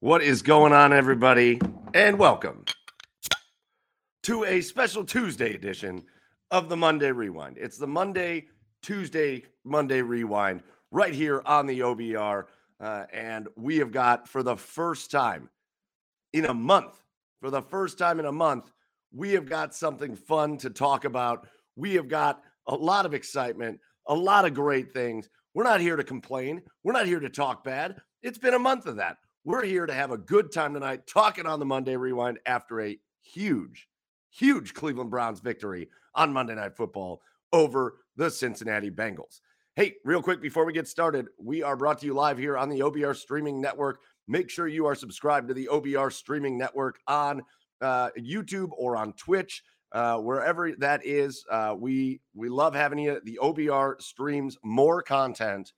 What is going on, everybody? And welcome to a special Tuesday edition of the Monday Rewind. It's the Monday, Tuesday, Monday Rewind right here on the OBR. Uh, and we have got, for the first time in a month, for the first time in a month, we have got something fun to talk about. We have got a lot of excitement, a lot of great things. We're not here to complain, we're not here to talk bad. It's been a month of that. We're here to have a good time tonight, talking on the Monday Rewind after a huge, huge Cleveland Browns victory on Monday Night Football over the Cincinnati Bengals. Hey, real quick before we get started, we are brought to you live here on the OBR streaming network. Make sure you are subscribed to the OBR streaming network on uh, YouTube or on Twitch, uh, wherever that is. Uh, we we love having you. The OBR streams more content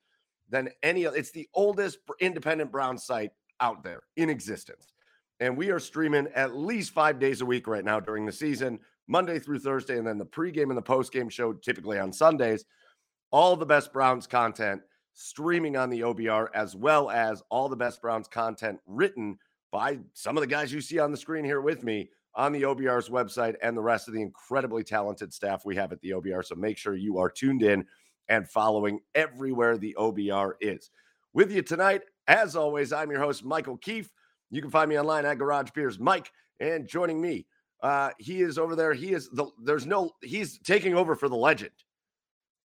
than any. It's the oldest independent Brown site out there in existence. And we are streaming at least five days a week right now during the season, Monday through Thursday, and then the pregame and the postgame show typically on Sundays. All the best Browns content streaming on the OBR, as well as all the best Browns content written by some of the guys you see on the screen here with me on the OBR's website and the rest of the incredibly talented staff we have at the OBR. So make sure you are tuned in and following everywhere the OBR is. With you tonight, as always, I'm your host, Michael Keefe. You can find me online at Garage Beers Mike. And joining me, uh, he is over there. He is the there's no he's taking over for the legend.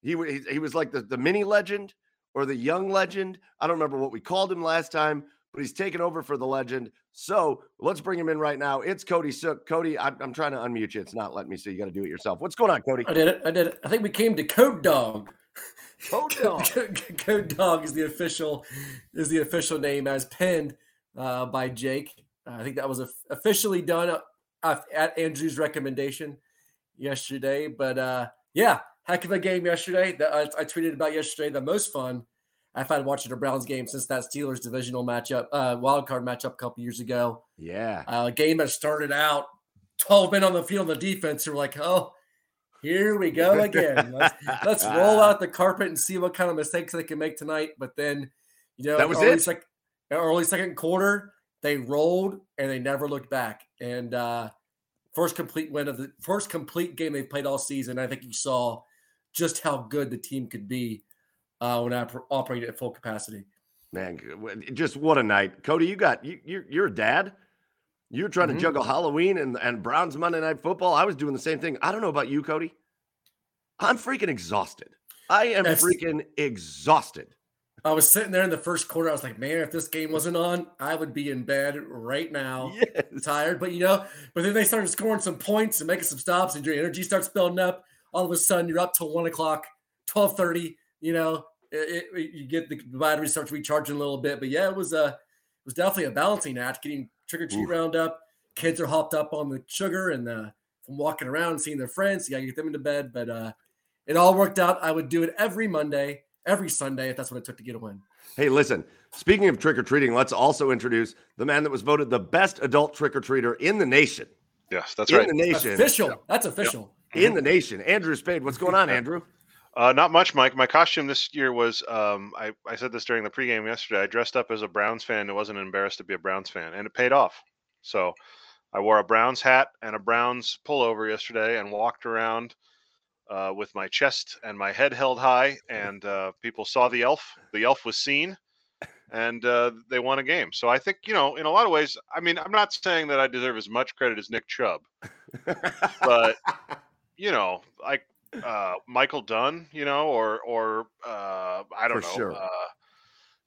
He he, he was like the, the mini legend or the young legend. I don't remember what we called him last time, but he's taken over for the legend. So let's bring him in right now. It's Cody Sook. Cody, I'm, I'm trying to unmute you. It's not letting me, so you got to do it yourself. What's going on, Cody? I did it. I did it. I think we came to Code Dog. Code Dog. Code Dog is the official is the official name as penned uh, by Jake. I think that was officially done uh, at Andrew's recommendation yesterday. But uh, yeah, heck of a game yesterday. That I, I, tweeted about yesterday. The most fun I've had watching a Browns game since that Steelers divisional matchup, uh, wild card matchup a couple years ago. Yeah, uh, a game that started out 12 men on the field. The defense were like, oh here we go again. Let's, let's roll out the carpet and see what kind of mistakes they can make tonight. But then, you know, that was early, it. Sec- early second quarter, they rolled and they never looked back. And uh, first complete win of the first complete game they played all season. I think you saw just how good the team could be uh, when I operated at full capacity. Man, just what a night, Cody! You got you you're, you're a dad. You're trying mm-hmm. to juggle Halloween and, and Browns Monday Night Football. I was doing the same thing. I don't know about you, Cody. I'm freaking exhausted. I am That's, freaking exhausted. I was sitting there in the first quarter. I was like, man, if this game wasn't on, I would be in bed right now, yes. tired. But you know, but then they started scoring some points and making some stops, and your energy starts building up. All of a sudden, you're up till one o'clock, twelve thirty. You know, it, it, you get the battery starts recharging a little bit. But yeah, it was a, it was definitely a balancing act. Getting trick or treat roundup. Kids are hopped up on the sugar and uh, from walking around and seeing their friends. You got to get them into bed. But uh, it all worked out. I would do it every Monday, every Sunday if that's what it took to get a win. Hey, listen, speaking of trick or treating, let's also introduce the man that was voted the best adult trick or treater in the nation. Yes, that's in right. In the nation. Official. Yeah. That's official. Yeah. In the nation. Andrew Spade. What's going on, Andrew? Uh, not much, Mike. My costume this year was um, I, I said this during the pregame yesterday. I dressed up as a Browns fan and wasn't embarrassed to be a Browns fan, and it paid off. So I wore a Browns hat and a Browns pullover yesterday and walked around uh, with my chest and my head held high, and uh, people saw the elf. The elf was seen, and uh, they won a game. So I think you know, in a lot of ways, I mean, I'm not saying that I deserve as much credit as Nick Chubb, but you know, like uh, Michael Dunn, you know, or or uh, I don't For know, sure. uh,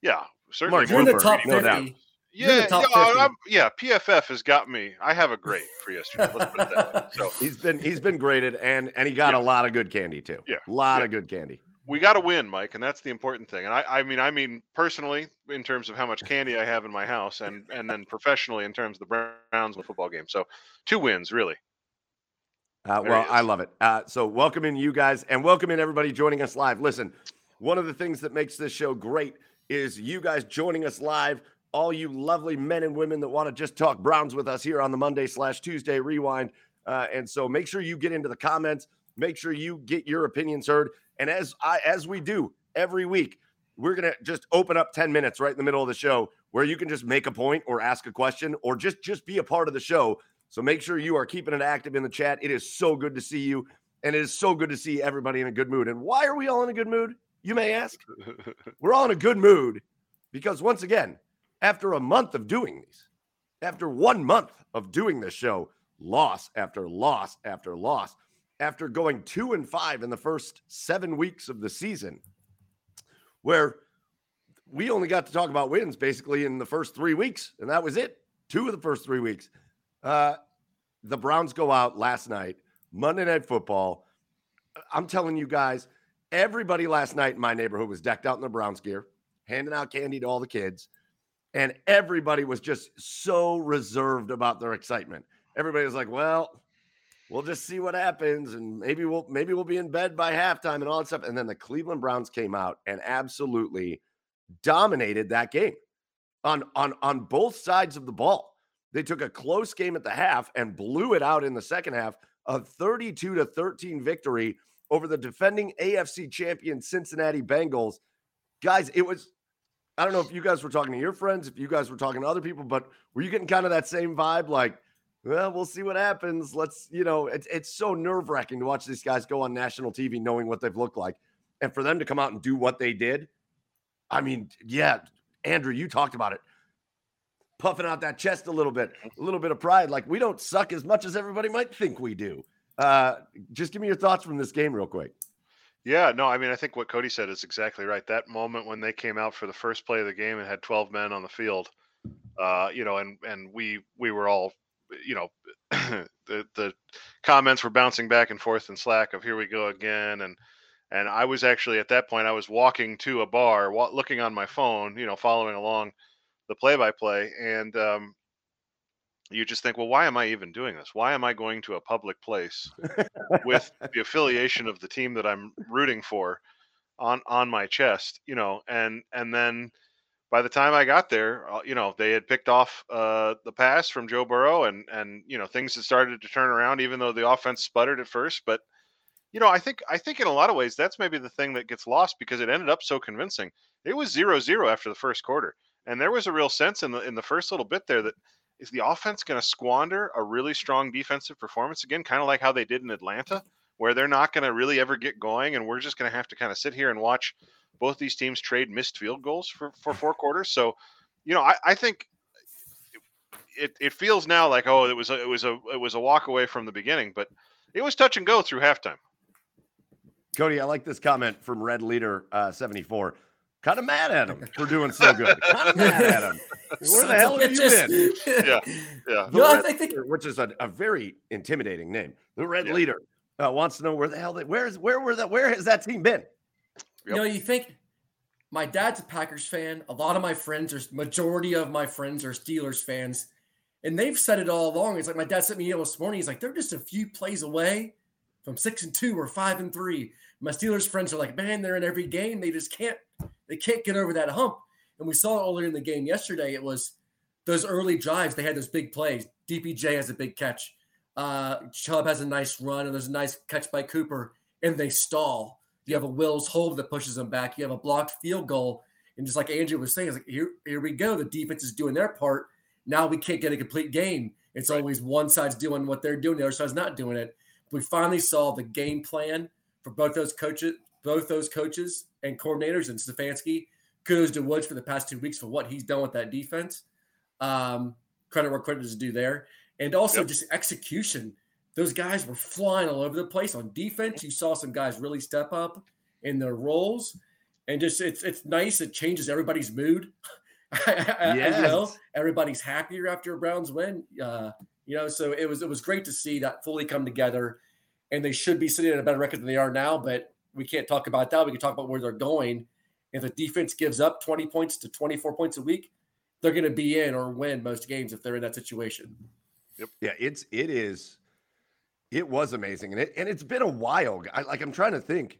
yeah, certainly Mark, you're in the top no 50. Yeah, yeah, yeah, PFF has got me. I have a grade for yesterday. Let's put it that way. So he's been he's been graded and and he got Yeah. a lot of good candy too. Yeah. a lot Yeah. of good candy. we got to win, Mike, and that's the important thing. And I, I mean, I mean personally, in terms of how much candy I have in my house, and and then professionally in terms of the Browns in the football game. So two wins, really. Uh, well, I love it. Uh, so welcome in you guys, and welcome in everybody joining us live. Listen, one of the things that makes this show great is you guys joining us live. All you lovely men and women that want to just talk Browns with us here on the Monday slash Tuesday Rewind. Uh, and so make sure you get into the comments. Make sure you get your opinions heard. And as I as we do every week, we're gonna just open up 10 minutes right in the middle of the show where you can just make a point or ask a question or just just be a part of the show. So make sure you are keeping it active in the chat. It is so good to see you, and it is so good to see everybody in a good mood. And why are we all in a good mood? You may ask. we're all in a good mood because once again, after a month of doing these, after one month of doing this show, loss after loss after loss, after going two and five in the first seven weeks of the season, where we only got to talk about wins basically in the first three weeks, and that was it. Two of the first three weeks. Uh, the Browns go out last night, Monday Night Football. I'm telling you guys, everybody last night in my neighborhood was decked out in the Browns gear, handing out candy to all the kids, and everybody was just so reserved about their excitement. Everybody was like, "Well, we'll just see what happens, and maybe we'll maybe we'll be in bed by halftime and all that stuff." And then the Cleveland Browns came out and absolutely dominated that game on on on both sides of the ball. They took a close game at the half and blew it out in the second half, a 32 to 13 victory over the defending AFC champion Cincinnati Bengals. Guys, it was I don't know if you guys were talking to your friends, if you guys were talking to other people, but were you getting kind of that same vibe like well, we'll see what happens. Let's, you know, it's it's so nerve wracking to watch these guys go on national TV knowing what they've looked like, and for them to come out and do what they did. I mean, yeah, Andrew, you talked about it, puffing out that chest a little bit, a little bit of pride. Like we don't suck as much as everybody might think we do. Uh, just give me your thoughts from this game, real quick. Yeah, no, I mean, I think what Cody said is exactly right. That moment when they came out for the first play of the game and had 12 men on the field, uh, you know, and and we we were all you know, the the comments were bouncing back and forth in Slack of here we go again, and and I was actually at that point I was walking to a bar, looking on my phone, you know, following along the play-by-play, and um, you just think, well, why am I even doing this? Why am I going to a public place with the affiliation of the team that I'm rooting for on on my chest, you know, and and then by the time I got there, uh, you know, they had picked off uh, the pass from Joe Burrow, and and you know things had started to turn around, even though the offense sputtered at first. But you know, I think I think in a lot of ways that's maybe the thing that gets lost because it ended up so convincing. It was 0-0 after the first quarter, and there was a real sense in the in the first little bit there that is the offense going to squander a really strong defensive performance again, kind of like how they did in Atlanta, where they're not going to really ever get going, and we're just going to have to kind of sit here and watch both these teams trade missed field goals for, for four quarters. So, you know, I, I think it, it feels now like oh it was a, it was a it was a walk away from the beginning, but it was touch and go through halftime. Cody, I like this comment from Red Leader uh, seventy four. Kind of mad at him for doing so good. kind of mad at him. Where the hell have you been? yeah, yeah. No, Red, I think, which is a, a, very intimidating name. The Red yeah. Leader uh, wants to know where the hell they, where is where were that where has that team been? Yep. You know, you think my dad's a Packers fan. A lot of my friends are majority of my friends are Steelers fans, and they've said it all along. It's like my dad sent me email this morning. He's like, they're just a few plays away from six and two or five and three. My Steelers friends are like, man, they're in every game. They just can't they can't get over that hump. And we saw it earlier in the game yesterday. It was those early drives. They had those big plays. DPJ has a big catch. Uh, Chubb has a nice run, and there's a nice catch by Cooper, and they stall. You have a Wills hold that pushes them back. You have a blocked field goal. And just like Andrew was saying, it's like here, here we go. The defense is doing their part. Now we can't get a complete game. It's right. always one side's doing what they're doing, the other side's not doing it. We finally saw the game plan for both those coaches, both those coaches and coordinators, and Stefanski. Kudos to Woods for the past two weeks for what he's done with that defense. Um, credit where credit is due there, and also yep. just execution those guys were flying all over the place on defense. You saw some guys really step up in their roles, and just it's it's nice. It changes everybody's mood. yes. you know, everybody's happier after a Browns win. Uh, you know, so it was it was great to see that fully come together, and they should be sitting at a better record than they are now. But we can't talk about that. We can talk about where they're going. If the defense gives up 20 points to 24 points a week, they're going to be in or win most games if they're in that situation. Yep. Yeah, it's it is it was amazing. And it and it's been a while. I, like I'm trying to think.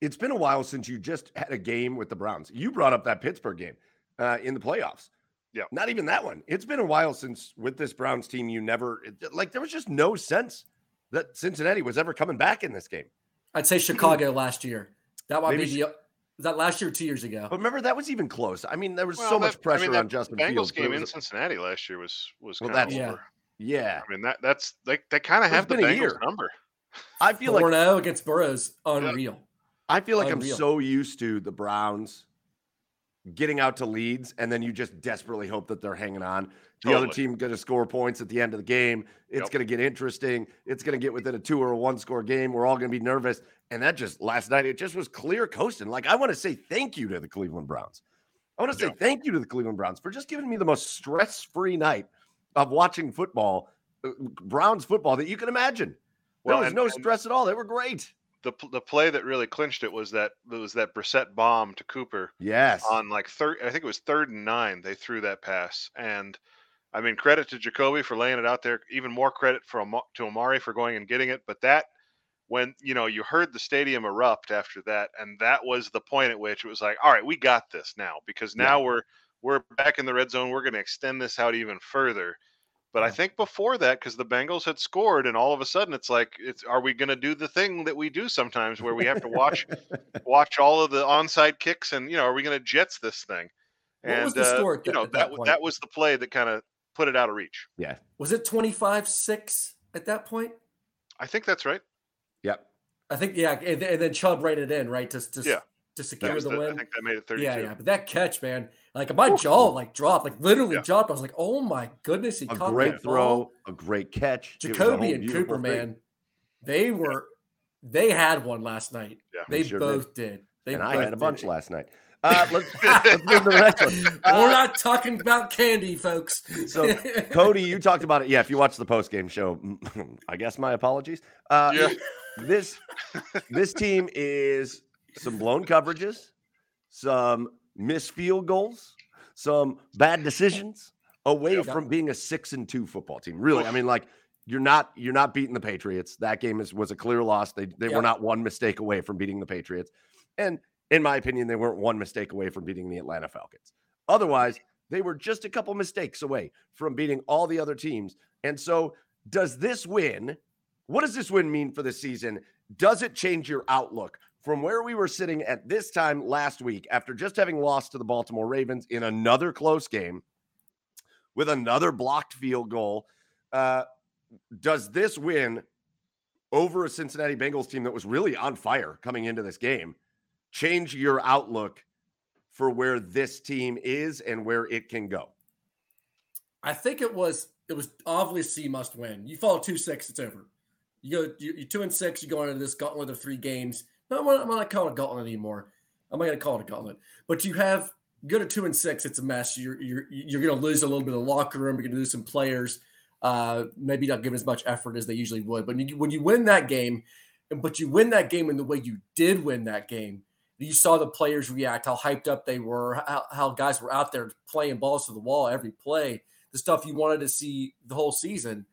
It's been a while since you just had a game with the Browns. You brought up that Pittsburgh game uh, in the playoffs. Yeah. Not even that one. It's been a while since with this Browns team, you never like there was just no sense that Cincinnati was ever coming back in this game. I'd say Chicago last year. That might Maybe be the was that last year two years ago? But remember, that was even close. I mean, there was well, so that, much pressure I mean, on Justin Bengals Fields. game in Cincinnati last year was was well, that's over. Yeah. yeah. I mean that that's they they kind of have the Bengals year. number. I feel like 4 against Burrows, unreal. I feel like unreal. I'm so used to the Browns getting out to leads, and then you just desperately hope that they're hanging on. The totally. other team going to score points at the end of the game. It's yep. going to get interesting. It's going to get within a two or a one score game. We're all going to be nervous. And that just last night, it just was clear coasting. Like, I want to say thank you to the Cleveland Browns. I want to say yep. thank you to the Cleveland Browns for just giving me the most stress free night of watching football, uh, Browns football that you can imagine. Well, there was and, no stress at all. They were great the the play that really clinched it was that it was that Brissett bomb to Cooper. Yes. On like third, I think it was third and nine. They threw that pass, and I mean credit to Jacoby for laying it out there. Even more credit for to Amari for going and getting it. But that when you know you heard the stadium erupt after that, and that was the point at which it was like, all right, we got this now because now yeah. we're we're back in the red zone. We're going to extend this out even further. But I think before that, because the Bengals had scored, and all of a sudden it's like, it's are we going to do the thing that we do sometimes, where we have to watch watch all of the onside kicks, and you know, are we going to Jets this thing? What and was the score? Uh, you know, that that, that was the play that kind of put it out of reach. Yeah. Was it twenty five six at that point? I think that's right. Yep. I think yeah, and, and then Chubb ran it in right to to, yeah. to secure the, the, win. I think that made it thirty. Yeah, yeah, but that catch, man, like my jaw like dropped, like literally yeah. dropped. I was like, oh my goodness, he a caught great throw, ball. a great catch. Jacoby and Cooper, thing. man, they were they had one last night. Yeah, they sure both did. did. They and I had a bunch last night. Uh, let's, let's move to the next one. Uh, We're not talking about candy, folks. so, Cody, you talked about it. Yeah, if you watch the post game show, I guess my apologies. Uh, yeah. This this team is some blown coverages, some missed field goals, some bad decisions away yep. from being a six and two football team. Really, I mean, like you're not you're not beating the Patriots. That game is was a clear loss. They they yep. were not one mistake away from beating the Patriots, and in my opinion, they weren't one mistake away from beating the Atlanta Falcons. Otherwise, they were just a couple mistakes away from beating all the other teams. And so, does this win? What does this win mean for the season? Does it change your outlook from where we were sitting at this time last week after just having lost to the Baltimore Ravens in another close game with another blocked field goal. Uh, does this win over a Cincinnati Bengals team that was really on fire coming into this game change your outlook for where this team is and where it can go? I think it was it was obviously must win. You fall two six, it's over. You go you're two and six. You go into this gauntlet of three games I'm not, I'm not calling it gauntlet anymore. I'm not going to call it a gauntlet. But you have go to two and six. It's a mess. You're you're you're going to lose a little bit of locker room. You're going to lose some players. Uh, maybe not give as much effort as they usually would. But when you win that game, but you win that game in the way you did win that game, you saw the players react, how hyped up they were, how, how guys were out there playing balls to the wall every play, the stuff you wanted to see the whole season.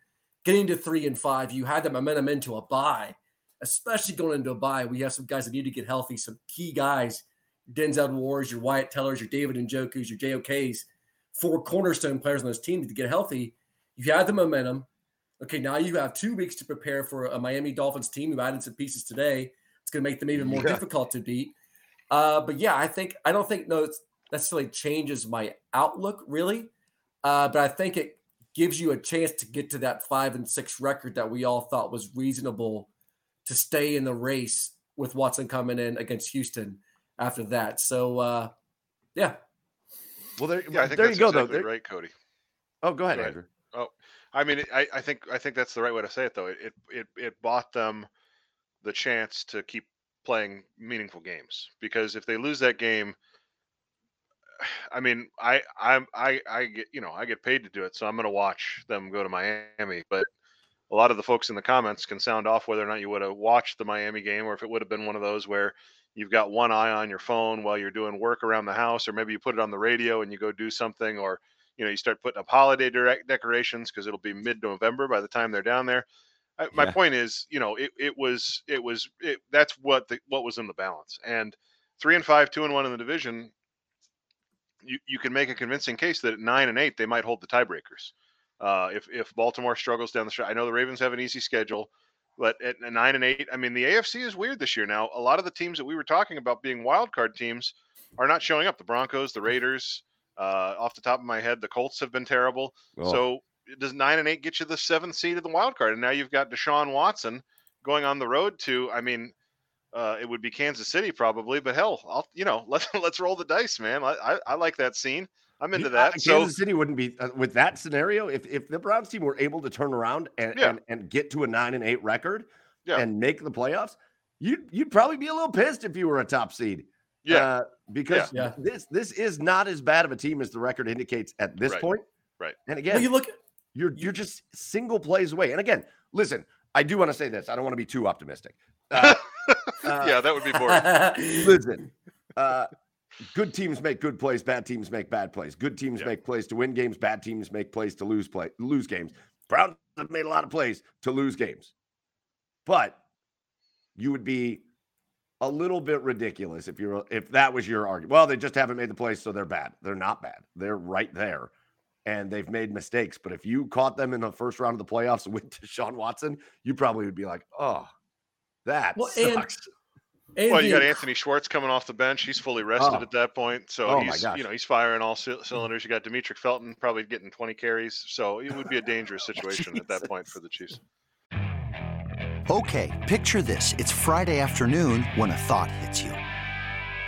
Getting to three and five, you had the momentum into a bye especially going into a bye. We have some guys that need to get healthy, some key guys, Denzel Wards, your Wyatt Tellers, your David and Njokus, your JOKs, four cornerstone players on this team to get healthy. You had the momentum. Okay, now you have two weeks to prepare for a Miami Dolphins team who added some pieces today. It's going to make them even more yeah. difficult to beat. Uh, but yeah, I think I don't think no necessarily changes my outlook really, uh, but I think it gives you a chance to get to that five and six record that we all thought was reasonable to stay in the race with Watson coming in against Houston after that. So, uh, yeah. Well, there, yeah, there you go, exactly though. Right, Cody. Oh, go ahead, go ahead. Andrew. Oh, I mean, I, I think I think that's the right way to say it, though. It, it it bought them the chance to keep playing meaningful games because if they lose that game, I mean, I I'm I I get you know I get paid to do it, so I'm going to watch them go to Miami, but a lot of the folks in the comments can sound off whether or not you would have watched the Miami game or if it would have been one of those where you've got one eye on your phone while you're doing work around the house, or maybe you put it on the radio and you go do something, or you know you start putting up holiday decorations because it'll be mid-November by the time they're down there. I, my Yeah. point is, you know, it, it was it was it, that's what the what was in the balance and three and five, two and one in the division. You you can make a convincing case that at nine and eight they might hold the tiebreakers. Uh, if if Baltimore struggles down the stretch, I know the Ravens have an easy schedule, but at nine and eight, I mean the AFC is weird this year. Now a lot of the teams that we were talking about being wild card teams are not showing up. The Broncos, the Raiders. Uh, off the top of my head, the Colts have been terrible. Oh, So does nine and eight get you the seventh seed of the wild card? And now you've got Deshaun Watson going on the road to. I mean, uh, it would be Kansas City probably, but hell, I'll you know let's let's roll the dice, man. I I, I like that scene. I'm into You- that. So Kansas City wouldn't be uh, with that scenario. If if the Browns team were able to turn around and Yeah. and, and get to a nine and eight record Yeah. and make the playoffs, you'd you'd probably be a little pissed if you were a top seed. yeah, uh, because Yeah. this this is not as bad of a team as the record indicates at this Right. point. Right. And Well, again, you look you're you're just single plays away. And again, listen, I do want to say this. I don't want to be too optimistic. Uh, uh, yeah, that would be boring. listen, uh, good teams make good plays, bad teams make bad plays. Good teams Yeah. make plays to win games, bad teams make plays to lose play lose games. Browns have made a lot of plays to lose games. But you would be a little bit ridiculous if you're if that was your argument. Well, they just haven't made the plays, so they're bad. They're not bad. They're right there. And they've made mistakes. But if you caught them in the first round of the playoffs with Deshaun Watson, you probably would be like, oh, that Well, sucks. and Well, you got Anthony Schwartz coming off the bench. He's fully rested Oh. at that point, so Oh he's you know he's firing all cy- cylinders. You got Demetric Felton probably getting 20 carries, so it would be a dangerous oh, situation at that point for the Chiefs. Okay, picture this. It's Friday afternoon when a thought hits you.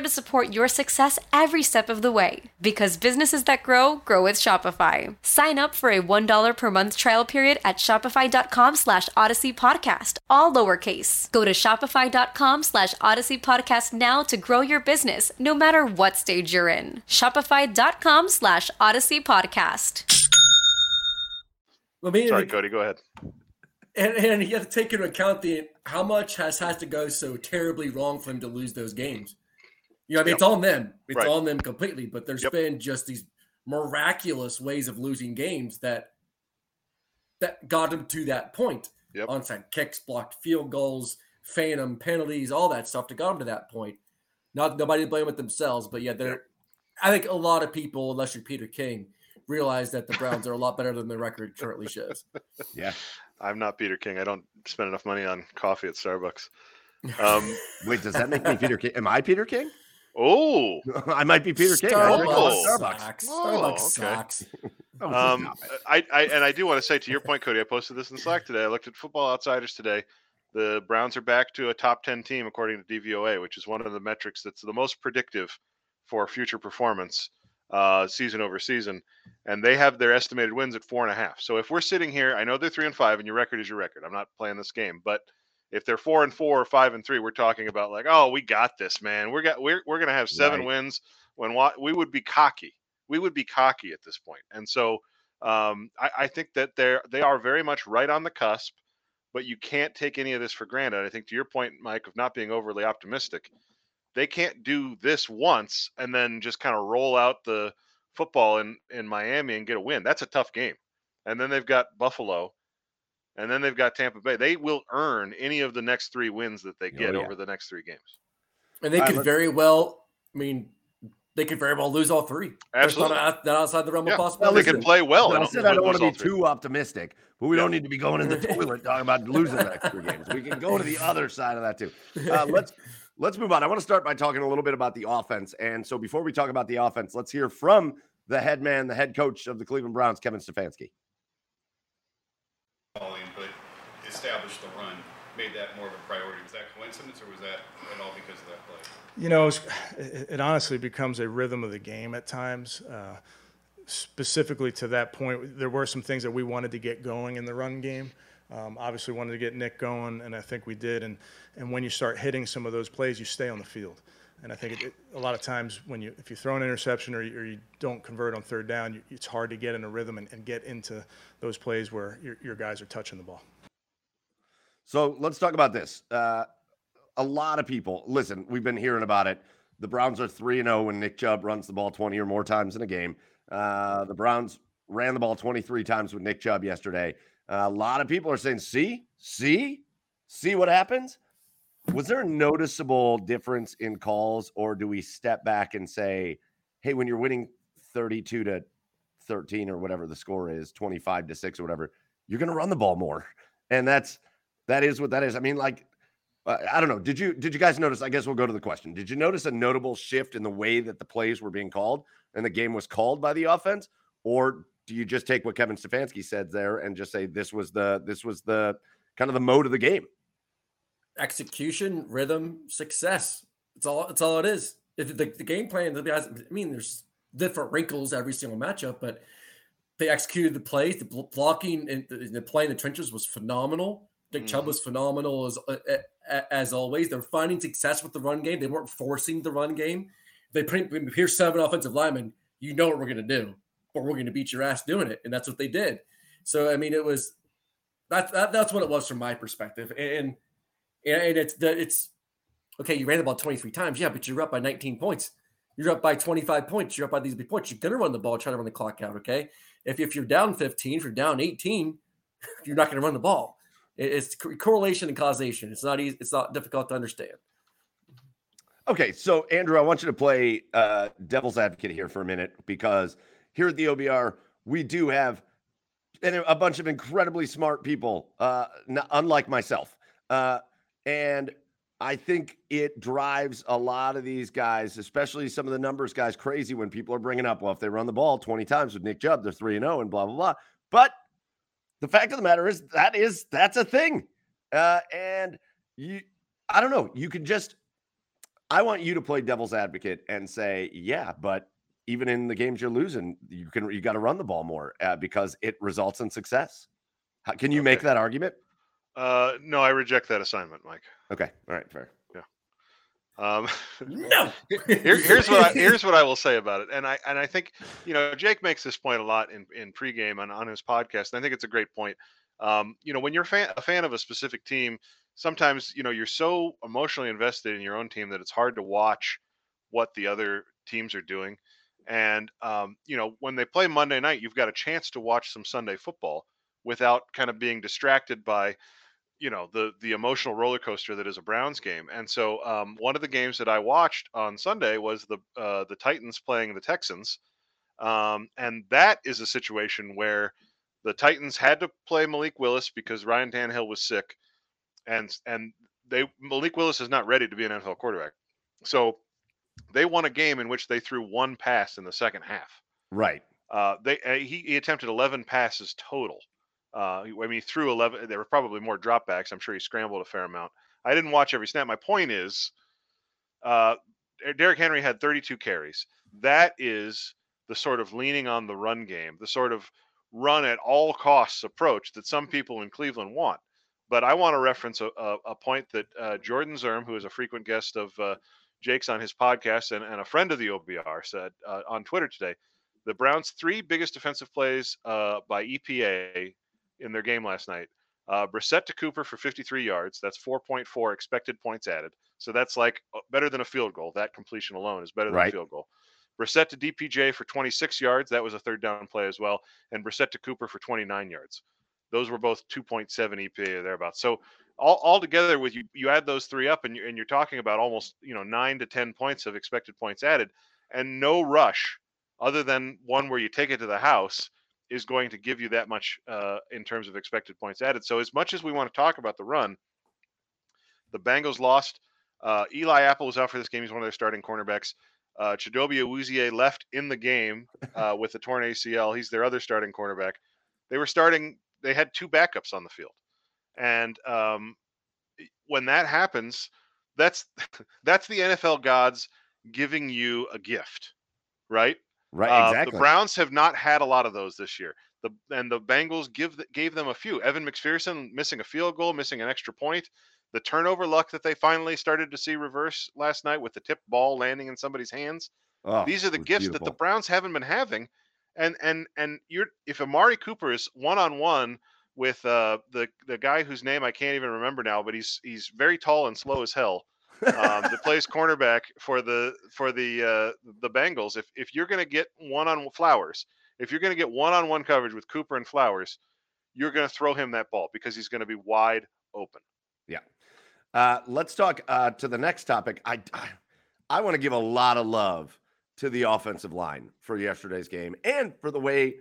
to support your success every step of the way. Because businesses that grow, grow with Shopify. Sign up for a $1 per month trial period at shopify.com slash odyssey podcast, all lowercase. Go to shopify.com slash odyssey podcast now to grow your business, no matter what stage you're in. Shopify.com slash odyssey podcast. I mean, Sorry, like, Cody, go ahead. and, and you have to take into account the how much has has to go so terribly wrong for him to lose those games. You know, I mean, Yep. it's on them. It's Right. on them completely. But there's Yep. been just these miraculous ways of losing games that that got them to that point. Yep. Onside kicks, blocked field goals, phantom penalties, all that stuff to got them to that point. Not nobody to blame it themselves, but yeah, they're. I think a lot of people, unless you're Peter King, realize that the Browns are a lot better than the record currently shows. Yeah. I'm not Peter King. I don't spend enough money on coffee at Starbucks. Um, Wait, does that make me Peter King? Am I Peter King? Oh, I might be Peter King. I drink a lot of Starbucks. Starbucks. Oh, Starbucks okay. sucks. Oh, Um. I, I and I do want to say to your point, Cody. I posted this in Slack today. I looked at Football Outsiders today. The Browns are back to a top ten team according to DVOA, which is one of the metrics that's the most predictive for future performance, uh, season over season. And they have their estimated wins at four and a half. So if we're sitting here, I know they're three and five, and your record is your record. I'm not playing this game, but If they're four and four or five and three, we're talking about like, oh, we got this, man. We're got we're we're gonna have seven Right. wins. When we would be cocky, we would be cocky at this point. And so um, I, I think that they're they are very much right on the cusp, but you can't take any of this for granted. I think to your point, Mike, of not being overly optimistic, they can't do this once and then just kind of roll out the football in in Miami and get a win. That's a tough game. And then they've got Buffalo, and then they've got Tampa Bay. They will earn any of the next three wins that they Oh, get yeah. over the next three games. And they All right, could let's- very well, I mean, they could very well lose all three. That's not Absolutely. out- not outside the realm Yeah. of Well, possibility. they can play well. But I said I don't want to be too optimistic, but we don't need to be going in the toilet talking about losing the next three games. We can go to the other side of that too. Uh, let's let's move on. I want to start by talking a little bit about the offense. And so before we talk about the offense, let's hear from the head man, the head coach of the Cleveland Browns, Kevin Stefanski. Established the run, made that more of a priority. Was that coincidence, or was that at all because of that play? You know, it, it honestly becomes a rhythm of the game at times. Uh, specifically to that point, there were some things that we wanted to get going in the run game. Um, obviously, wanted to get Nick going, and I think we did. And and when you start hitting some of those plays, you stay on the field. And I think it, it, a lot of times when you if you throw an interception or you, or you don't convert on third down, you, it's hard to get in a rhythm and, and get into those plays where your, your guys are touching the ball. So let's talk about this. Uh, a lot of people, listen, we've been hearing about it. The Browns are 3 0 when Nick Chubb runs the ball 20 or more times in a game. Uh, the Browns ran the ball 23 times with Nick Chubb yesterday. Uh, a lot of people are saying, see, see, see what happens. Was there a noticeable difference in calls, or do we step back and say, hey, when you're winning 32 to 13 or whatever the score is, 25 to 6 or whatever, you're going to run the ball more? And that's that is what that is. I mean, like, uh, I don't know. Did you did you guys notice? I guess we'll go to the question. Did you notice a notable shift in the way that the plays were being called and the game was called by the offense, or do you just take what Kevin Stefanski said there and just say this was the this was the kind of the mode of the game? execution, rhythm, success. It's all. It's all it is. If the, the game plan, the guys. I mean, there's different wrinkles every single matchup, but they executed the plays. The blocking and the, the play in the trenches was phenomenal. Nick Chubb Mhm. was phenomenal as uh, uh, as always. They're finding success with the run game. They weren't forcing the run game. They print here's seven offensive linemen. You know what we're gonna do, but we're gonna beat your ass doing it, and that's what they did. So I mean, it was that, that that's what it was from my perspective, and and it's the it's okay. You ran the ball 23 times, yeah, but you're up by 19 points. You're up by 25 points. You're up by these big points. You're gonna run the ball, try to run the clock out. Okay, if if you're down 15, if you're down 18, you're not gonna run the ball. It- It's correlation and causation. It's not easy. It's not difficult to understand. Okay, so Andrew, I want you to play uh, devil's advocate here for a minute because here at the OBR we do have a bunch of incredibly smart people, uh, unlike myself, uh, and I think it drives a lot of these guys, especially some of the numbers guys, crazy when people are bringing up, well, if they run the ball 20 times with Nick Chubb, they're 3 and 0 and blah, blah, blah. But the fact of the matter is that is that's a thing. Uh, and you I don't know, you could just I want you to play devil's advocate and say, yeah, but even in the games you're losing, you can you got to run the ball more uh, because it results in success. How, can you make that argument? Uh, no, I reject that assignment, Mike. Okay, all right, fair. Um, No. here, here's what I, here's what I will say about it, and I and I think you know Jake makes this point a lot in in pregame on on his podcast, and I think it's a great point. Um, you know, when you're fan, a fan of a specific team, sometimes you know you're so emotionally invested in your own team that it's hard to watch what the other teams are doing. And um, you know, when they play Monday night, you've got a chance to watch some Sunday football without kind of being distracted by you know the the emotional roller coaster that is a Browns game. And so um, one of the games that I watched on Sunday was the uh, the Titans playing the Texans, um, and that is a situation where the Titans had to play Malik Willis because Ryan Tannehill was sick, and and they Malik Willis is not ready to be an NFL quarterback, so they won a game in which they threw one pass in the second half. Right. Uh, they uh, he, he attempted 11 passes total. Uh, I mean, threw 11. There were probably more dropbacks. I'm sure he scrambled a fair amount. I didn't watch every snap. My point is, uh, Derrick Henry had 32 carries. That is the sort of leaning on the run game, the sort of run at all costs approach that some people in Cleveland want. But I want to reference a, a, a point that uh, Jordan Zirm, who is a frequent guest of uh, Jake's on his podcast and, and a friend of the OBR, said uh, on Twitter today the Browns' three biggest defensive plays uh, by EPA in their game last night. Uh, Brissett to Cooper for 53 yards. That's 4.4 expected points added. So that's like uh, better than a field goal. That completion alone is better than Right. a field goal. Brissett to DPJ for 26 yards. That was a third down play as well. And Brissett to Cooper for 29 yards. Those were both 2.7 EPA or thereabouts. So all, all together with you, you add those three up and, you, and you're talking about almost, you know, nine to 10 points of expected points added and no rush other than one where you take it to the house is going to give you that much uh, in terms of expected points added. So as much as we want to talk about the run, the Bengals lost. Uh, Eli Apple was out for this game. He's one of their starting cornerbacks. Uh, Chidobe Awuzie left in the game uh, with a torn ACL. He's their other starting cornerback. They were starting. They had two backups on the field, and um, when that happens, that's that's the NFL gods giving you a gift, right? Right, Uh, exactly. The Browns have not had a lot of those this year. The and the Bengals give gave them a few. Evan McPherson missing a field goal, missing an extra point. The turnover luck that they finally started to see reverse last night with the tip ball landing in somebody's hands. Oh, These are the gifts that the. Browns haven't been having. And and and you're if Amari Cooper is one on one with uh, the the guy whose name I can't even remember now, but he's he's very tall and slow as hell. Um, that plays cornerback for the for the uh, the Bengals. If if you're going to get one on Flowers, if you're going to get one on one coverage with Cooper and Flowers, you're going to throw him that ball because he's going to be wide open. Yeah. Uh, let's talk uh, to the next topic. I I, I want to give a lot of love to the offensive line for yesterday's game and for the way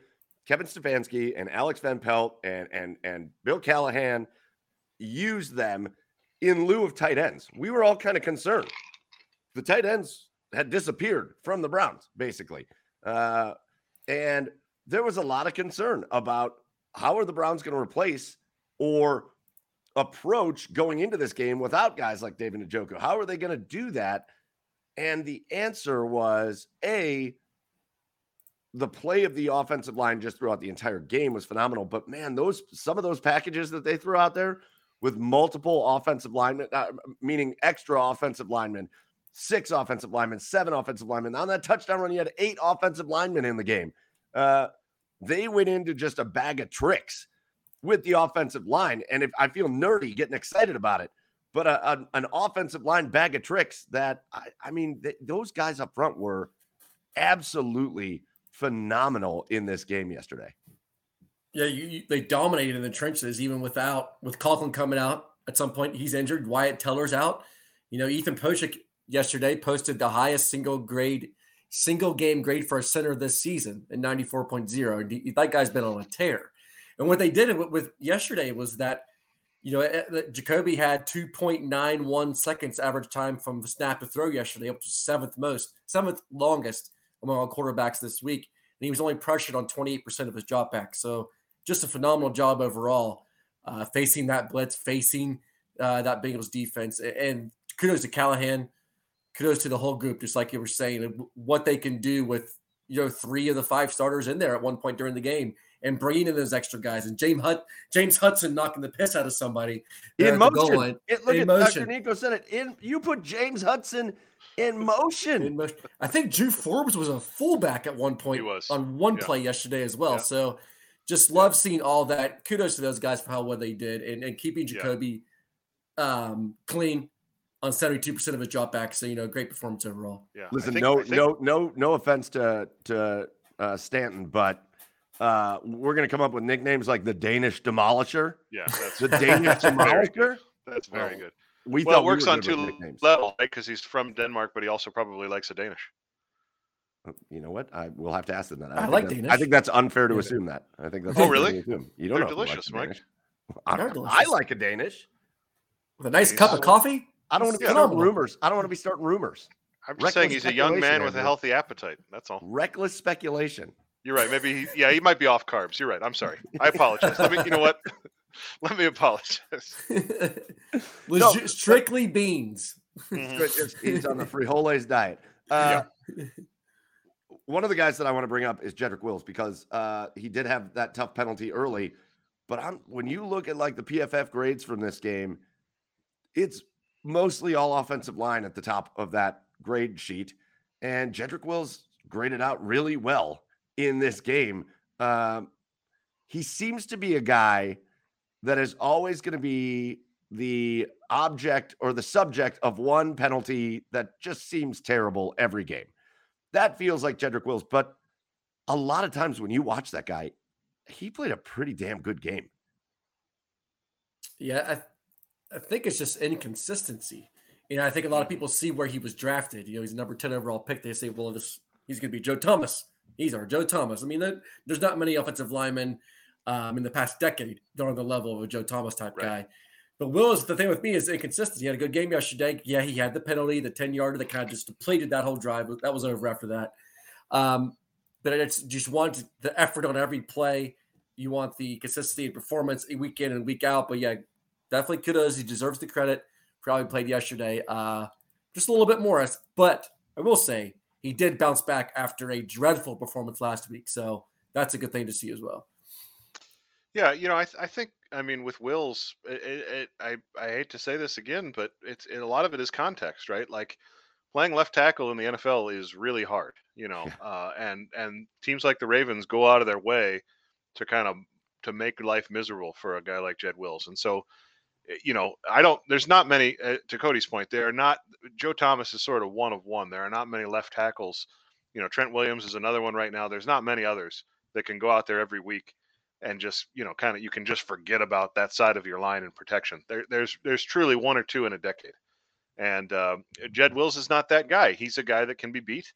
Kevin Stefanski and Alex Van Pelt and and and Bill Callahan used them in lieu of tight ends. We were all kind of concerned. The tight ends had disappeared from the Browns, basically, uh, and there was a lot of concern about how are the Browns going to replace or approach going into this game without guys like David Njoku? How are they going to do that? And the answer was A, the play of the offensive line just throughout the entire game was phenomenal. But man, those some of those packages that they threw out there with multiple offensive linemen, uh, meaning extra offensive linemen, six offensive linemen, seven offensive linemen. On that touchdown run, you had eight offensive linemen in the game. Uh, they went into just a bag of tricks with the offensive line. And if I feel nerdy getting excited about it, but a, a- an offensive line bag of tricks that I, I mean, th- those guys up front were absolutely phenomenal in this game yesterday. Yeah, you, you, they dominated in the trenches, even without with Conklin coming out at some point. He's injured. Wyatt Teller's out. You know, Ethan Pocic yesterday posted the highest single grade, single game grade for a center this season at 94.0. And he- that guy's been on a tear. And what they did with, with yesterday was that, you know, eh, Jacoby had 2.91 seconds average time from snap to throw yesterday, up to seventh most, seventh longest among all quarterbacks this week. And he was only pressured on 28% of his dropbacks. So just a phenomenal job overall, uh, facing that blitz, facing uh, that Bengals defense. And kudos to Callahan. Kudos to the whole group, just like you were saying, what they can do with you know three of the five starters in there at one point during the game, and bringing in those extra guys, and James Hut, James Hudson knocking the piss out of somebody In at the goal motion. It, look In at motion. Dr. Nico said it. In you put James Hudson in motion. In motion. I think Drew Forbes was a fullback at one point was. on one Yeah. play yesterday as well. Yeah. So just love seeing all that. Kudos to those guys for how well they did and, and keeping Yeah. Jacoby um, clean on 72% of his dropbacks. So, you know, great performance overall. Yeah. Listen, think- no, think- no, no, no offense to to uh, Stanton, but uh, we're gonna come up with nicknames like the Danish Demolisher, Yeah, that's the Danish That's very good. Demolisher. That's very Oh, good. We well, thought it works were on two nicknames. levels, right? Because he's from Denmark, but he also probably likes a Danish. You know what? I will have to ask them that. I don't like think that's- Danish. I think that's unfair to Yeah. assume that. I think that's Oh, really? assume. You don't They're know. delicious, a Mike. Danish. I, They're I like a Danish. With a nice He's cup of coffee. I don't want to be starting rumors. I don't want to be starting rumors. I'm just saying he's a young man with a healthy appetite. That's all. Reckless speculation. You're right. Maybe he, yeah, he might be off carbs. You're right. I'm sorry. I apologize. Let me. You know what? Let me apologize. Legit, strictly beans. It's He's on the frijoles diet. Uh, One of the guys that I want to bring up is Jedrick Wills because uh, he did have that tough penalty early. But I'm when you look at like the PFF grades from this game, it's mostly all offensive line at the top of that grade sheet. And Jedrick Wills graded out really well in this game. Um, he seems to be a guy that is always going to be the object or the subject of one penalty that just seems terrible every game. That feels like Jedrick Wills, but a lot of times when you watch that guy, he played a pretty damn good game. Yeah, I, I think it's just inconsistency. You know, I think a lot of people see where he was drafted. You know, he's number 10 overall pick. They say, well, this he's going to be Joe Thomas. He's our Joe Thomas. I mean, there's not many offensive linemen um, in the past decade that are on the level of a Joe Thomas type right. guy. But Wills, the thing with me is inconsistency. He had a good game yesterday. Yeah, he had the penalty, the 10 yarder that kind of just depleted that whole drive. That was over after that. Um, but it's just want the effort on every play. You want the consistency and performance week in and week out. But yeah, definitely kudos. He deserves the credit Probably played yesterday. Uh, just a little bit more. But I will say he did bounce back after a dreadful performance last week. So that's a good thing to see as well. Yeah, you know, I, th- I think I mean with Wills, it, it, I I hate to say this again, but it's it, a lot of it is context, right? Like playing left tackle in the NFL is really hard, you know, uh, and and teams like the Ravens go out of their way to kind of to make life miserable for a guy like Jed Wills, and so eh, you know, I don't. There's not many. Uh, to Cody's point, there are not. Joe Thomas is sort of one of one. There are not many left tackles. You know, Trent Williams is another one right now. There's not many others that can go out there every week and just you know kind of you can just forget about that side of your line and protection. There, there's there's truly one or two in a decade, and uh, Jed Wills is not that guy. He's a guy that can be beat,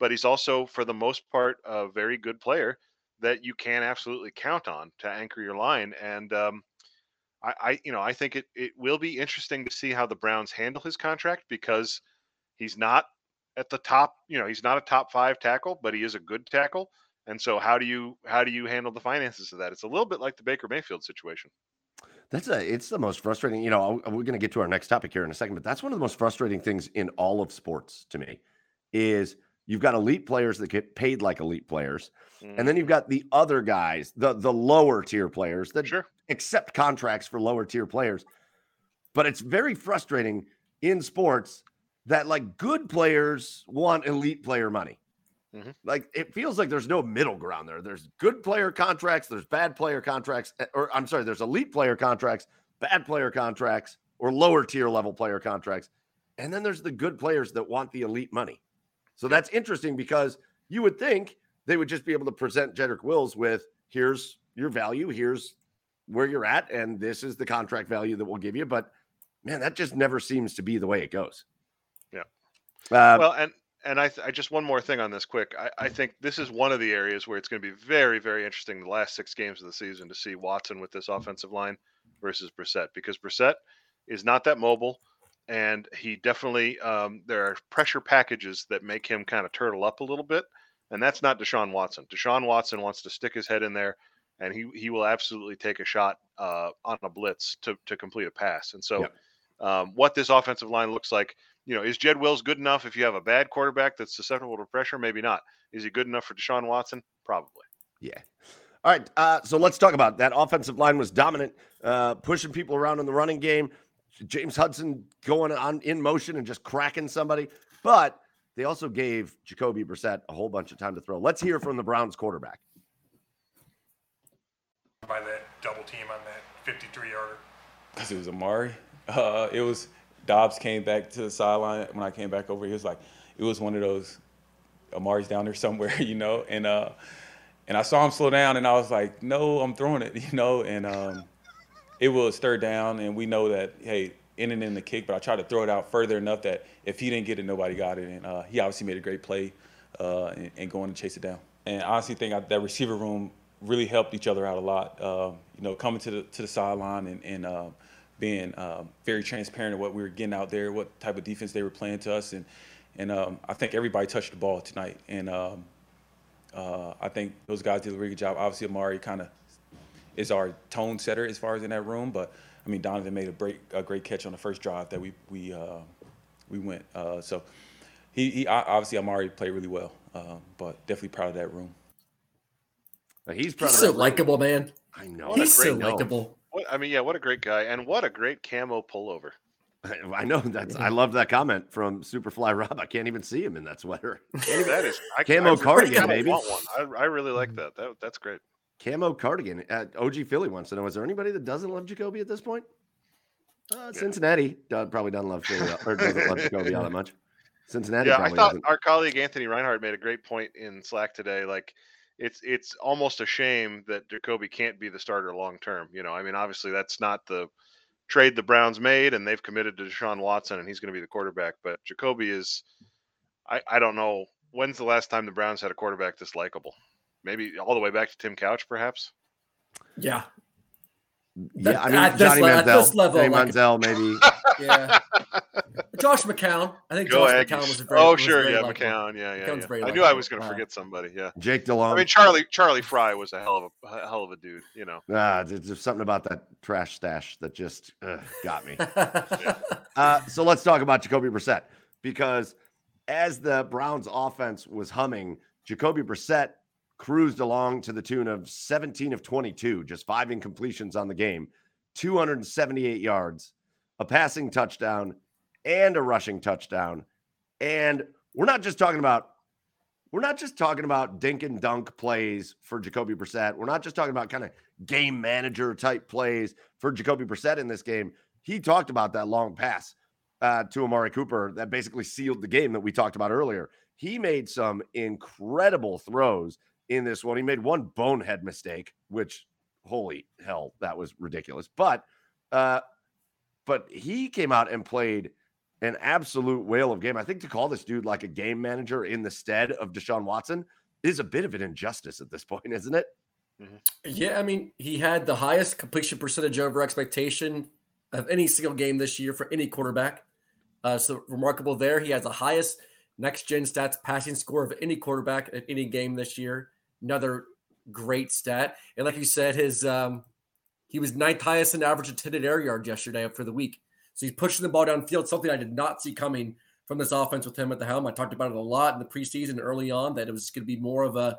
but he's also for the most part a very good player that you can absolutely count on to anchor your line. And um, I, I, you know I think it it will be interesting to see how the Browns handle his contract because he's not at the top. You know he's not a top five tackle, but he is a good tackle and so how do you how do you handle the finances of that? It's a little bit like the Baker Mayfield situation. That's a it's the most frustrating, you know, we're going to get to our next topic here in a second, but that's one of the most frustrating things in all of sports to me is you've got elite players that get paid like elite players. Mm. And then you've got the other guys, the the lower tier players that sure. accept contracts for lower tier players. But it's very frustrating in sports that like good players want elite player money. Mm-hmm. Like it feels like there's no middle ground there. There's good player contracts, there's bad player contracts, eh, or I'm sorry, there's elite player contracts, bad player contracts, or lower tier level player contracts. And then there's the good players that want the elite money. So that's interesting because you would think they would just be able to present Jedrick Wills with here's your value, here's where you're at, and this is the contract value that we'll give you. But man, that just never seems to be the way it goes. Yeah. Uh, well, and and I, th- I just one more thing on this quick. I, I think this is one of the areas where it's going to be very, very interesting the last six games of the season to see Watson with this offensive line versus Brissett because Brissett is not that mobile, and he definitely um, there are pressure packages that make him kind of turtle up a little bit, and that's not Deshaun Watson. Deshaun Watson wants to stick his head in there, and he he will absolutely take a shot uh, on a blitz to to complete a pass, and so. Yep. Um, what this offensive line looks like you know, is Jed Wills good enough if you have a bad quarterback that's susceptible to pressure? Maybe not. Is he good enough for Deshaun Watson? Probably. Yeah. All right. Uh, so let's talk about that. Offensive line was dominant, uh, pushing people around in the running game. James Hudson going on in motion and just cracking somebody. But they also gave Jacoby Brissett a whole bunch of time to throw. Let's hear from the Browns quarterback. By that double team on that 53 yarder. Because it was Amari. Uh, it was Dobbs came back to the sideline when I came back over. He was like, it was one of those, Amari's down there somewhere, you know, and uh, and I saw him slow down, and I was like, no, I'm throwing it, you know, and um, it was third down, and we know that hey, in and in the kick, but I tried to throw it out further enough that if he didn't get it, nobody got it, and uh, he obviously made a great play uh, and, going to chase it down. And I honestly think that receiver room really helped each other out a lot. Uh, you know, coming to the to the sideline and and uh, being um, very transparent of what we were getting out there, what type of defense they were playing to us, and and um, I think everybody touched the ball tonight, and um, uh, I think those guys did a really good job. Obviously, Amari kind of is our tone setter as far as in that room, but I mean Donovan made a great a great catch on the first drive that we we uh, we went. Uh, so he, he obviously Amari played really well, uh, but definitely proud of that room. He's proud He's of so that ring. likable, man. I know. He's so great- likable. What, I mean, yeah, what a great guy, and what a great camo pullover. I know that's. I love that comment from Superfly Rob. I can't even see him in that sweater. That is I, Camo I really cardigan, kinda baby. Want one. I, I really like that. That that's great. Camo cardigan. Uh, OG Philly wants to know: Is there anybody that doesn't love Jacoby at this point? Uh, Cincinnati uh, probably doesn't love Philly or doesn't love Jacoby all that much. Cincinnati. yeah, I thought doesn't. our colleague Anthony Reinhardt made a great point in Slack today. Like, it's it's almost a shame that Jacoby can't be the starter long term. You know, I mean, obviously that's not the trade the Browns made, and they've committed to Deshaun Watson, and he's going to be the quarterback. But Jacoby is, I I don't know when's the last time the Browns had a quarterback this likable. Maybe all the way back to Tim Couch, perhaps. Yeah. Yeah, I mean at this Johnny le- at Manziel, this level, Johnny like- Manziel, maybe. Yeah. Josh McCown. I think Go Josh Aggies. McCown was a very oh, was sure, very yeah, likable. McCown, yeah, yeah. Yeah. very I knew I was going to forget somebody. Yeah, Jake Delhomme. I mean Charlie Charlie Frye was a hell of a, a hell of a dude. You know, Ah, there's there's something about that trash stash that just ugh, got me. Uh, so let's talk about Jacoby Brissett because as the Browns offense was humming, Jacoby Brissett cruised along to the tune of 17 of 22, just five incompletions on the game, 278 yards, a passing touchdown, and a rushing touchdown. And we're not just talking about we're not just talking about dink and dunk plays for Jacoby Brissett. We're not just talking about kind of game manager type plays for Jacoby Brissett in this game. He talked about that long pass uh, to Amari Cooper that basically sealed the game that we talked about earlier. He made some incredible throws in this one. He made one bonehead mistake, which holy hell, that was ridiculous. But uh, but he came out and played an absolute whale of game. I think to call this dude like a game manager in the stead of Deshaun Watson is a bit of an injustice at this point, isn't it? Yeah, I mean, he had the highest completion percentage over expectation of any single game this year for any quarterback. Uh, so remarkable there. He has the highest next gen stats passing score of any quarterback at any game this year. Another great stat. And like you said, his um, he was ninth highest in average intended air yard yesterday for the week. So he's pushing the ball downfield, something I did not see coming from this offense with him at the helm. I talked about it a lot in the preseason early on that it was going to be more of a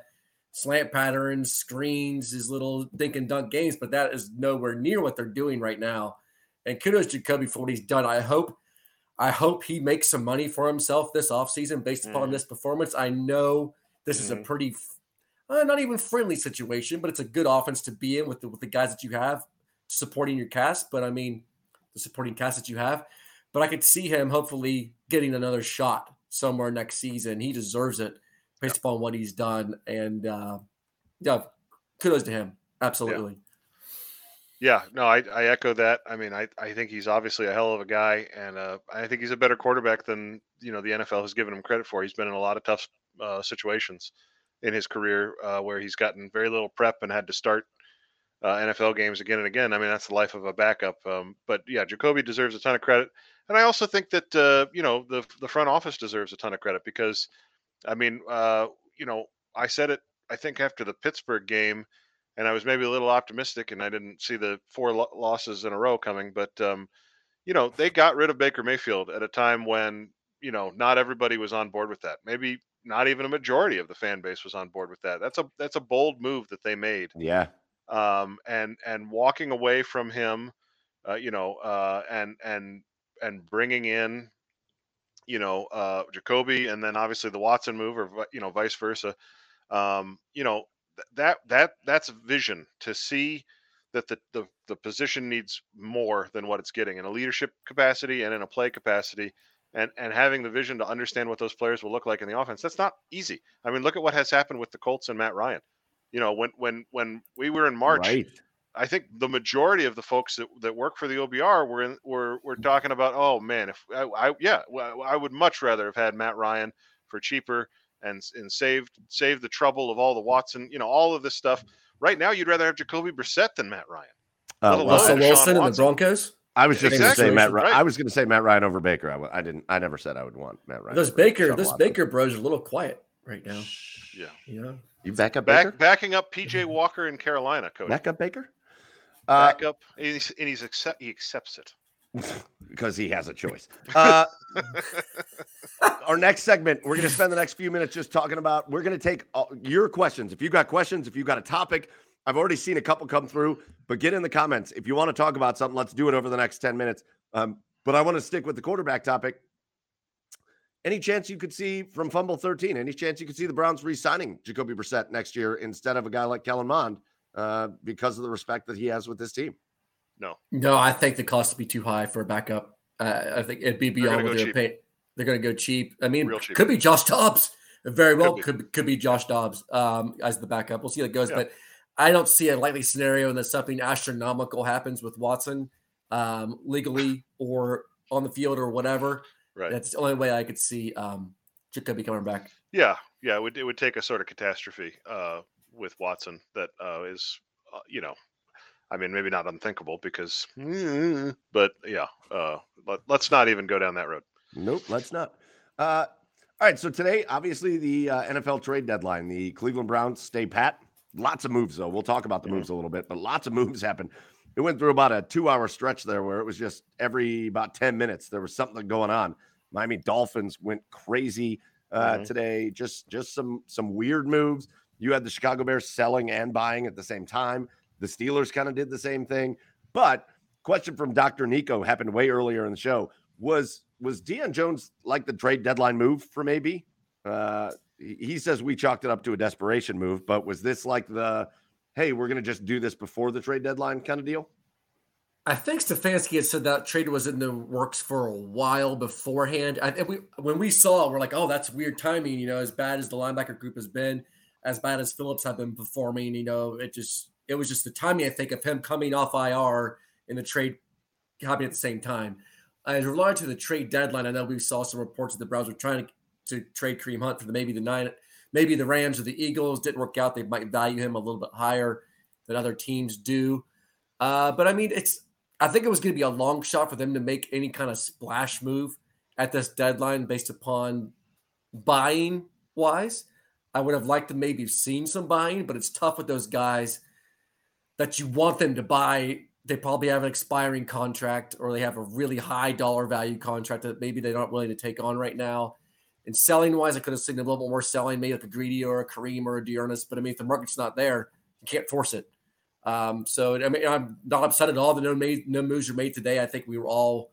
slant patterns, screens, his little dink and dunk games, but that is nowhere near what they're doing right now. And kudos to Jacoby for what he's done. I hope, I hope he makes some money for himself this offseason based upon Mhm. this performance. I know this is a Mhm. pretty, uh, not even friendly situation, but it's a good offense to be in with the, with the guys that you have supporting your cast. But I mean, the supporting cast that you have. But I could see him hopefully getting another shot somewhere next season. He deserves it based upon what he's done. And uh, yeah, kudos to him. Absolutely. Yeah, no, I, I echo that. I mean, I, I think he's obviously a hell of a guy, and uh, I think he's a better quarterback than you know the NFL has given him credit for. He's been in a lot of tough uh, situations in his career uh, where he's gotten very little prep and had to start uh, NFL games again and again. I mean, that's the life of a backup. Um, but yeah, Jacoby deserves a ton of credit, and I also think that uh, you know the the front office deserves a ton of credit because, I mean, uh, you know, I said it. I think after the Pittsburgh game and I was maybe a little optimistic, and I didn't see the four lo- losses in a row coming. But um, you know, they got rid of Baker Mayfield at a time when you know not everybody was on board with that. Maybe not even a majority of the fan base was on board with that. That's a that's a bold move that they made. Yeah. Um, and and walking away from him, uh, you know, uh, and and and bringing in, you know, uh, Jacoby, and then obviously the Watson move, or you know, vice versa. Um, you know, th- that that that's vision to see that the, the the position needs more than what it's getting in a leadership capacity and in a play capacity and and having the vision to understand what those players will look like in the offense that's not easy i mean look at what has happened with the colts and matt ryan you know when when when we were in march Right. I think the majority of the folks that, that work for the OBR were in, were were talking about, oh man, if I, I yeah, well, I would much rather have had Matt Ryan for cheaper and and saved saved the trouble of all the Watson, you know, all of this stuff. Right now, you'd rather have Jacoby Brissett than Matt Ryan. Uh, Russell Wilson and the Broncos. I was just going to say Matt. Ry- Right. I was going to say Matt Ryan over Baker. I didn't. I never said I would want Matt Ryan. Those Baker, Deshaun those Baker bros are a little quiet right now. Yeah, You know, You back up Baker. backing up PJ Walker in Carolina, coach. Back up Baker. Uh, Back up, and he's, and he's accept he accepts it. because he has a choice. Uh, our next segment, we're going to spend the next few minutes just talking about. We're going to take all, your questions. If you've got questions, if you've got a topic, I've already seen a couple come through, but get in the comments if you want to talk about something. Let's do it over the next ten minutes. Um, but I want to stick with the quarterback topic. Any chance you could see from fumble thirteen? Any chance you could see the Browns re-signing Jacoby Brissett next year instead of a guy like Kellen Mond uh, because of the respect that he has with this team? No, no, I think the cost would be too high for a backup. Uh, I think it'd be beyond what they're paying. They're going to go cheap. I mean, could be Josh Dobbs. Very well, could be, could, could be Josh Dobbs um, as the backup. We'll see how it goes, yeah. but I don't see a likely scenario in that something astronomical happens with Watson um, legally or on the field or whatever. Right. That's the only way I could see um, Jacoby coming back. Yeah, yeah, it would it would take a sort of catastrophe uh, with Watson that uh, is, uh, you know, I mean, maybe not unthinkable because, but yeah, uh, let, us not even go down that road. Nope, let's not. Uh, all right, so today, obviously, the uh, NFL trade deadline. The Cleveland Browns stay pat. Lots of moves, though. We'll talk about the moves a little bit, but lots of moves happened. It went through about a two-hour stretch there, where it was just every about ten minutes there was something going on. Miami Dolphins went crazy uh, mm-hmm. today. Just just some some weird moves. You had the Chicago Bears selling and buying at the same time. The Steelers kind of did the same thing. But question from Dr. Nico happened way earlier in the show. Was was Deion Jones like the trade deadline move for maybe? Uh, he says we chalked it up to a desperation move, but was this like the hey, we're going to just do this before the trade deadline kind of deal? I think Stefanski had said that trade was in the works for a while beforehand. I, think we, when we saw it, we're like, oh, that's weird timing. You know, as bad as the linebacker group has been, as bad as Phillips have been performing, you know, it just it was just the timing. I think of him coming off IR in the trade happening at the same time. As regard to the trade deadline, I know we saw some reports that the Browns were trying to to trade Kareem Hunt for the, maybe the nine, maybe the Rams or the Eagles didn't work out. They might value him a little bit higher than other teams do. Uh, but I mean, it's I think it was going to be a long shot for them to make any kind of splash move at this deadline based upon buying wise. I would have liked to maybe have seen some buying, but it's tough with those guys that you want them to buy. They probably have an expiring contract or they have a really high dollar value contract that maybe they're not willing to take on right now. And selling wise, I could have seen a little bit more selling, maybe like a Greedy or a Kareem or a D'Ernest. But I mean, if the market's not there, you can't force it. Um, so I mean, I'm not upset at all. The no, made, no moves were made today. I think we were all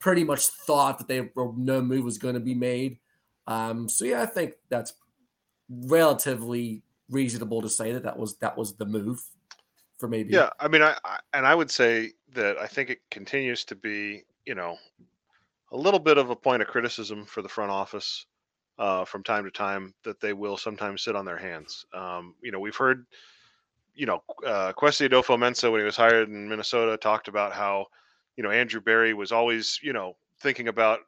pretty much thought that they no move was going to be made. Um, so yeah, I think that's relatively reasonable to say that that was that was the move for maybe. Yeah, I mean, I, I and I would say that I think it continues to be, you know, a little bit of a point of criticism for the front office uh, from time to time that they will sometimes sit on their hands. Um, you know, we've heard, you know, uh, Kwesi Adofo-Mensah when he was hired in Minnesota talked about how, you know, Andrew Berry was always, you know, thinking about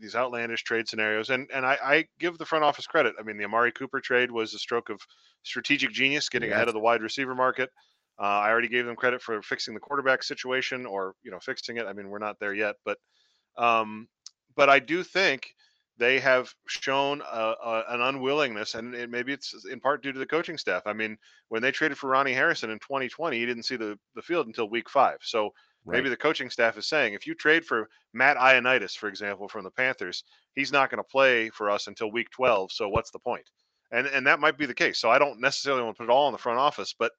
these outlandish trade scenarios, and and I, I give the front office credit. I mean, the Amari Cooper trade was a stroke of strategic genius, getting yes. ahead of the wide receiver market. Uh, I already gave them credit for fixing the quarterback situation, or you know, fixing it. I mean, we're not there yet, but um, but I do think they have shown a, a, an unwillingness, and it, maybe it's in part due to the coaching staff. I mean, when they traded for Ronnie Harrison in 2020, he didn't see the, the field until week five. So right. maybe the coaching staff is saying if you trade for Matt Ioannidis, for example, from the Panthers, he's not going to play for us until week 12. So what's the point? And and that might be the case. So I don't necessarily want to put it all in the front office, but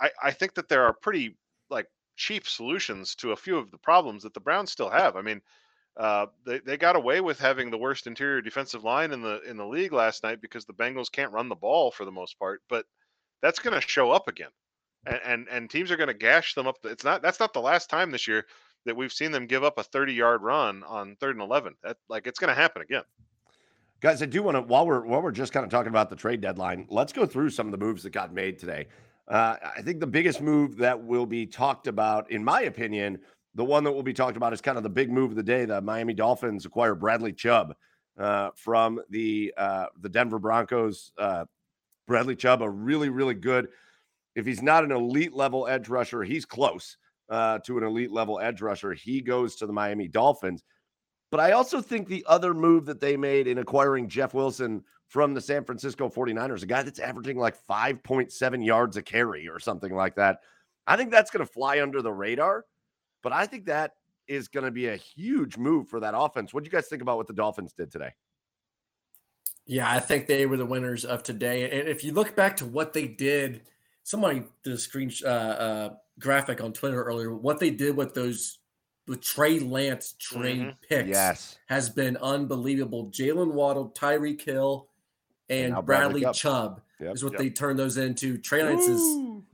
I, I think that there are pretty like cheap solutions to a few of the problems that the Browns still have. I mean, uh, they, they got away with having the worst interior defensive line in the in the league last night because the Bengals can't run the ball for the most part. But that's going to show up again, and and, and teams are going to gash them up. It's not that's not the last time this year that we've seen them give up a 30 yard run on third and 11. That like it's going to happen again. Guys, I do want to while we're while we're just kind of talking about the trade deadline, let's go through some of the moves that got made today. Uh, I think the biggest move that will be talked about, in my opinion, the one that will be talked about is kind of the big move of the day. The Miami Dolphins acquire Bradley Chubb uh, from the uh, the Denver Broncos. Uh, Bradley Chubb, a really really good. If he's not an elite level edge rusher, he's close uh, to an elite level edge rusher. He goes to the Miami Dolphins. But I also think the other move that they made in acquiring Jeff Wilson from the San Francisco 49ers, a guy that's averaging like 5.7 yards a carry or something like that. I think that's going to fly under the radar. But I think that is going to be a huge move for that offense. What do you guys think about what the Dolphins did today? Yeah, I think they were the winners of today. And if you look back to what they did, somebody did a screen uh, uh, graphic on Twitter earlier. What they did with those with Trey Lance trade Mhm. picks Yes. has been unbelievable. Jaylen Waddle, Tyreek Hill, and, now Bradley Bradley Chubb. Chubb Yep. is what Yep. they turned those into. Trey Lance is Woo!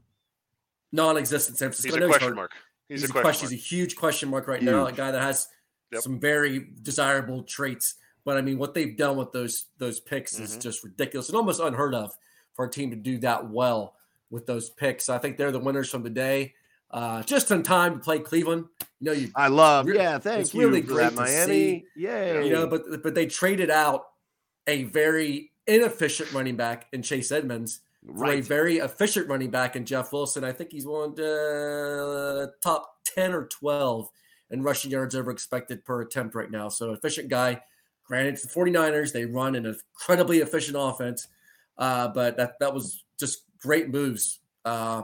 non-existent. San Francisco. He's I a know question hurt. mark. He's, He's, a question. He's a huge question mark right now. A guy that has Yep. some very desirable traits. But I mean, what they've done with those those picks is Mhm. just ridiculous and almost unheard of for a team to do that well with those picks. I think they're the winners from the day. Uh, just in time to play Cleveland. You know, you I love. Yeah, thank it's you really great Miami. Yay. you know, but but they traded out a very inefficient running back in Chase Edmonds for a very efficient running back in Jeff Wilson. I think he's one of the top 10 or 12 in rushing yards over expected per attempt right now. So efficient guy. Granted, it's the 49ers. They run an incredibly efficient offense. Uh, but that that was just great moves uh,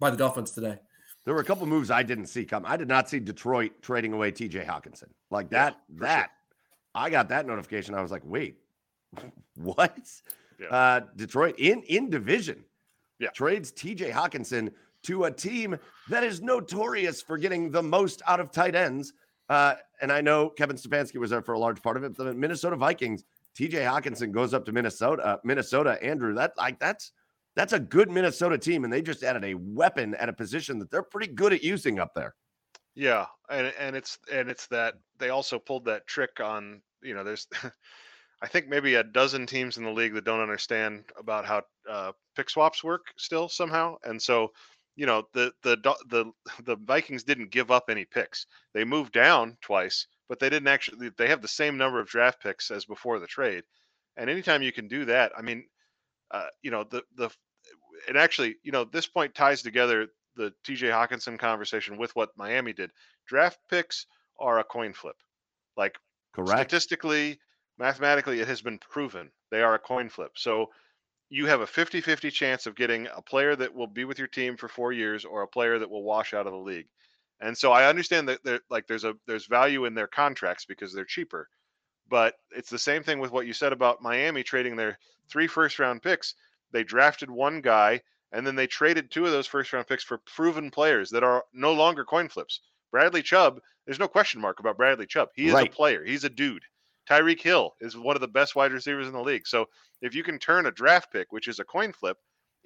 by the Dolphins today. There were a couple moves I didn't see come. I did not see Detroit trading away TJ Hockenson. Like Yeah, that, for that I got that notification. I was like, wait, what? Yeah. Uh, Detroit in in division Yeah. trades TJ Hockenson to a team that is notorious for getting the most out of tight ends. Uh, and I know Kevin Stefanski was there for a large part of it. The Minnesota Vikings, TJ Hockenson goes up to Minnesota. Uh, Minnesota, Andrew, that like that's that's a good Minnesota team, and they just added a weapon at a position that they're pretty good at using up there. Yeah, and and it's and it's that they also pulled that trick on you know there's I think maybe a dozen teams in the league that don't understand about how uh, pick swaps work still somehow, and so you know the the the the Vikings didn't give up any picks. They moved down twice, but they didn't actually. They have the same number of draft picks as before the trade, and anytime you can do that, I mean, uh, you know the the and actually you know this point ties together the TJ Hockenson conversation with what Miami did. Draft picks are a coin flip. Like Correct. statistically, mathematically, it has been proven they are a coin flip. So you have a 50 50 chance of getting a player that will be with your team for four years or a player that will wash out of the league. And so I understand that like there's a there's value in their contracts because they're cheaper. But it's the same thing with what you said about Miami trading their three first round picks. They drafted one guy and then they traded two of those first round picks for proven players that are no longer coin flips. Bradley Chubb, there's no question mark about Bradley Chubb. He is Right. a player. He's a dude. Tyreek Hill is one of the best wide receivers in the league. So if you can turn a draft pick, which is a coin flip,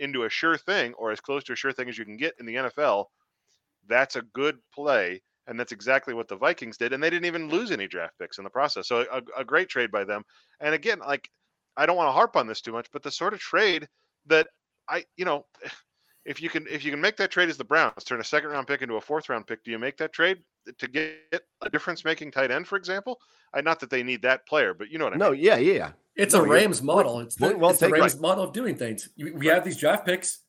into a sure thing or as close to a sure thing as you can get in the NFL, that's a good play. And that's exactly what the Vikings did. And they didn't even lose any draft picks in the process. So a, a great trade by them. And again, like I don't want to harp on this too much, but the sort of trade that I, you know, if you can if you can make that trade as the Browns, turn a second round pick into a fourth round pick, do you make that trade to get a difference making tight end, for example? I not that they need that player, but you know what I No, mean. No, yeah, yeah. It's No, a Rams model. It's the, well it's the taken. Rams model of doing things. You- We have these draft picks.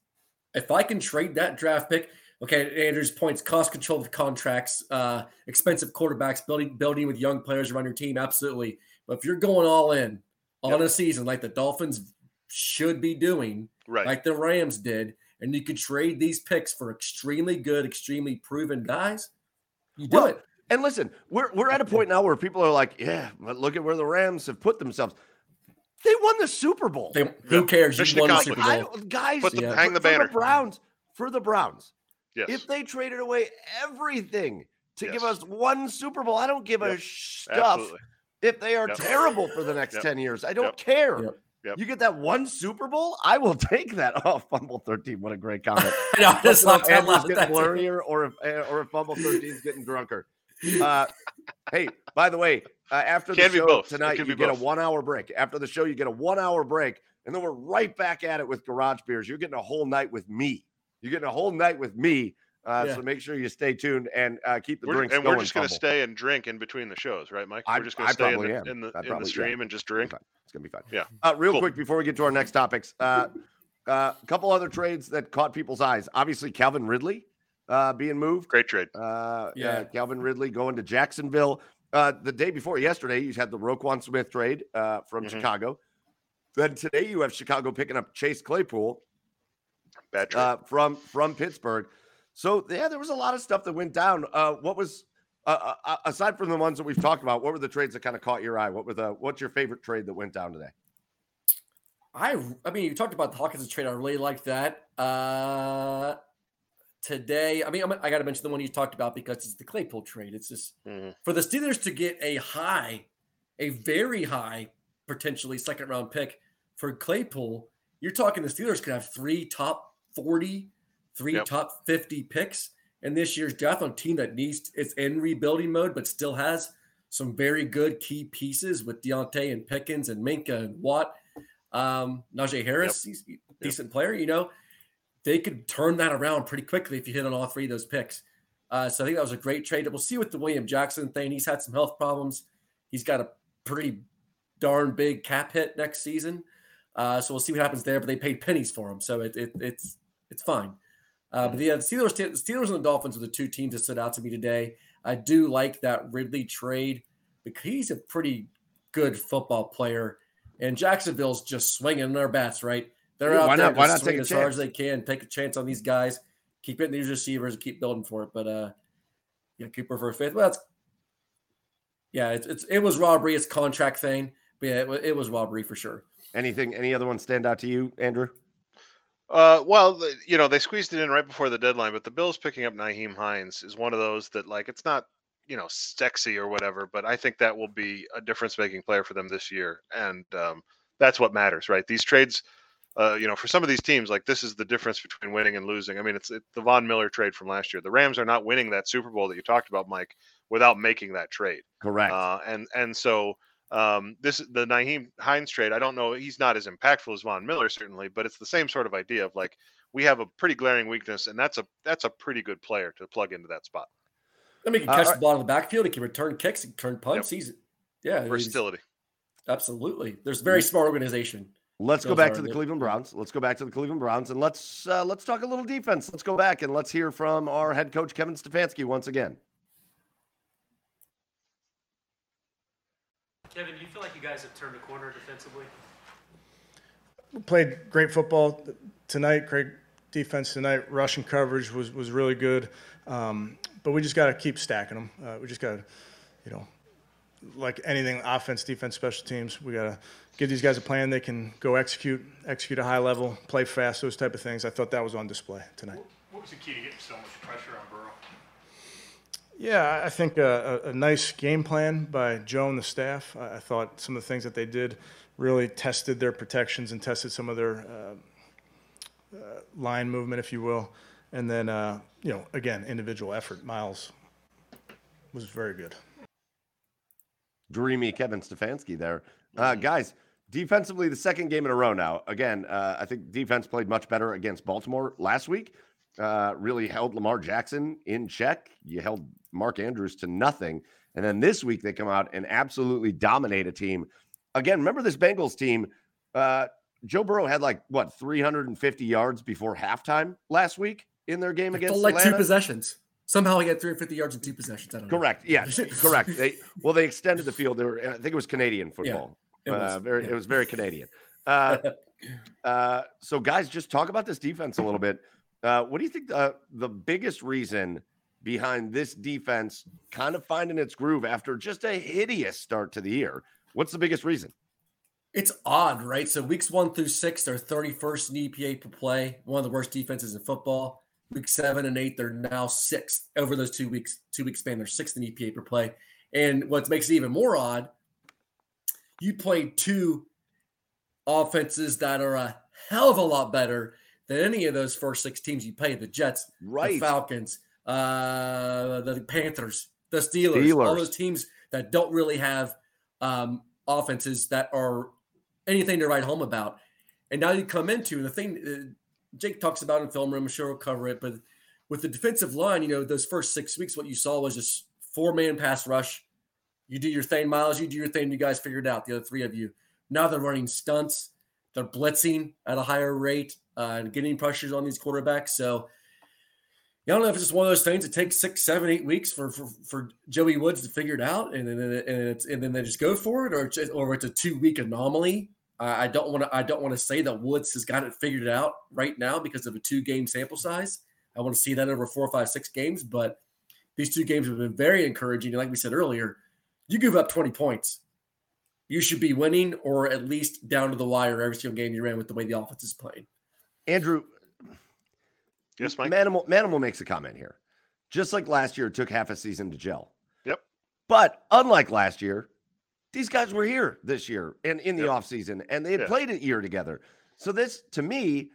If I can trade that draft pick, okay, Andrew's points, cost control of contracts, uh, expensive quarterbacks, building building with young players around your team, absolutely. But if you're going all in on Yep. a season like the Dolphins should be doing, Right. like the Rams did, and you could trade these picks for extremely good, extremely proven guys, you do Well, it. And listen, we're we're at a point now where people are like, yeah, but look at where the Rams have put themselves. They won the Super Bowl. They, who cares? Mission You won the. Super Bowl. don't- guys, Put the- Yeah. hang the for banner. Browns, for the Browns. yes. If they traded away everything to give us one Super Bowl, I don't give a stuff Absolutely. if they are Yep. terrible for the next Yep. 10 years. I don't Yep. care. Yep. Yep. You get that one Super Bowl, I will take that. Oh, Fumble 13. What a great comment. I know, I just Let's laughed know if out loud Andrew's getting blurrier or if eh, or if Fumble 13 is getting drunker. Uh, hey, by the way, uh, after the Can show tonight, you get both. a one hour break. After the show, you get a one hour break, and then we're right back at it with Garage Beers. You're getting a whole night with me. You're getting a whole night with me. Uh, Yeah. So make sure you stay tuned and uh, keep the We're, drinks and going. we're just going to stay and drink in between the shows, right, Mike? I- we're just going to stay in probably the, in the, I in probably- the yeah. stream and just drink. It's gonna be fun. Yeah. Uh, real Cool. quick before we get to our next topics, uh, uh, a couple other trades that caught people's eyes. Obviously, Calvin Ridley uh, being moved. Great trade. Uh, yeah, Yeah. Calvin Ridley going to Jacksonville. Uh, the day before yesterday, you had the Roquan Smith trade uh, from Mhm. Chicago. Then today, you have Chicago picking up Chase Claypool Bad trade. uh, from from Pittsburgh. So yeah, there was a lot of stuff that went down. Uh, what was uh, uh, aside from the ones that we've talked about? What were the trades that kind of caught your eye? What were the what's your favorite trade that went down today? I I mean, you talked about the Hawkins trade. I really like that. Uh, today, I mean, I'm, i got to mention the one you talked about because it's the Claypool trade. It's just Mhm. for the Steelers to get a high, a very high, potentially second round pick for Claypool. You're talking the Steelers could have three top 40, three Yep. top 50 picks in this year's draft on a team that needs it's in rebuilding mode, but still has some very good key pieces with Diontae and Pickens and Minkah and Watt. Um, Najee Harris, he's a decent player, you know. They could turn that around pretty quickly if you hit on all three of those picks. Uh, so I think that was a great trade. We'll see with the William Jackson thing. He's had some health problems. He's got a pretty darn big cap hit next season. Uh, so we'll see what happens there. But they paid pennies for him, so it, it, it's it's fine. Uh, but yeah, the Steelers, Steelers and the Dolphins are the two teams that stood out to me today. I do like that Ridley trade because he's a pretty good football player, and Jacksonville's just swinging their bats. Right, they're Yeah, out why there not- why just not take swinging a as hard as they can, take a chance on these guys, keep hitting these receivers, and keep building for it. But uh, yeah, Cooper for a fifth. Well, that's yeah, it's, it's it was robbery. It's contract thing, but yeah, it, wa- it was robbery for sure. Anything? Any other ones stand out to you, Andrew? Uh, well, you know, they squeezed it in right before the deadline, but the Bills picking up Nyheim Hines is one of those that, like, it's not, you know, sexy or whatever, but I think that will be a difference-making player for them this year, and um, that's what matters, right? These trades, uh, you know, for some of these teams, like this is the difference between winning and losing. I mean, it's it, the Von Miller trade from last year. The Rams are not winning that Super Bowl that you talked about, Mike, without making that trade. Correct. Uh, and and so um, this is the Nyheim Hines trade. I don't know. He's not as impactful as Von Miller certainly, but it's the same sort of idea of like we have a pretty glaring weakness, and that's a that's a pretty good player to plug into that spot. I mean, he can Uh, catch all the ball in the backfield. He can return kicks. He can turn punts. He's yeah, he's- Versatility. absolutely. There's very smart organization. Let's go back to the the- Cleveland Browns. Let's go back to the Cleveland Browns and let's uh, let's talk a little defense. Let's go back and let's hear from our head coach Kevin Stefanski once again. Kevin, do you feel like you guys have turned a corner defensively? We played great football tonight. Great defense tonight. Rushing coverage was was really good. Um, but we just got to keep stacking them. Uh, we just got to, you know, like anything, offense, defense, special teams. We got to give these guys a plan they can go execute, execute a high level, play fast, those type of things. I thought that was on display tonight. What was the key to getting so much pressure on Burrow? Yeah, I think a, a, a nice game plan by Joe and the staff. I, I thought some of the things that they did really tested their protections and tested some of their uh, uh, line movement, if you will. And then, uh, you know, again, individual effort. Myles was very good. Dreamy Kevin Stefanski there. Uh, guys, defensively, the second game in a row now. Again, uh, I think defense played much better against Baltimore last week. Uh, really held Lamar Jackson in check. You held Mark Andrews to nothing. And then this week, they come out and absolutely dominate a team. Again, remember this Bengals team? Uh, Joe Burrow had like, what, 350 yards before halftime last week in their game It against like two possessions. Somehow he had 350 yards in two possessions. I don't know. Correct. Yeah, correct. They well, they extended the field. They were, I think it was Canadian football. it was, uh, very, yeah. it was very Canadian. Uh, uh, so, guys, just talk about this defense a little bit. Uh, what do you think the, the biggest reason behind this defense kind of finding its groove after just a hideous start to the year? What's the biggest reason? It's odd, right? So weeks one through six, they're 31st in EPA per play, one of the worst defenses in football. Week seven and eight, they're now sixth over those two weeks, two week span. They're sixth in EPA per play. And what makes it even more odd, you played two offenses that are a hell of a lot better than any of those first six teams you played. The Jets, Right. the Falcons, uh, the Panthers, the Steelers, all those teams that don't really have um, offenses that are anything to write home about. And now you come into the thing uh, Jake talks about in film room. I'm sure we'll cover it, but with the defensive line, you know, those first six weeks, what you saw was just four man pass rush. You do your thing, Myles. You do your thing. You guys figured out. The other three of you. Now they're running stunts. They're blitzing at a higher rate uh, getting pressures on these quarterbacks. So, yeah, I don't know if it's just one of those things. It takes six, seven, eight weeks for for, for Joey Woods to figure it out, and then and it's and then they just go for it, or it's just, or it's a two week anomaly. I don't want to. I don't want to say that Woods has got it figured out right now because of a two game sample size. I want to see that over four, five, six games. But these two games have been very encouraging. And like we said earlier, you give up twenty points, you should be winning or at least down to the wire every single game you're in with the way the offense is playing. Andrew, yes, Mike. Manimal, Manimal makes a comment here. Just like last year, it took half a season to gel. Yep. But unlike last year, these guys were here this year and in the Yep. offseason, and they had Yeah. played a year together. So this, to me,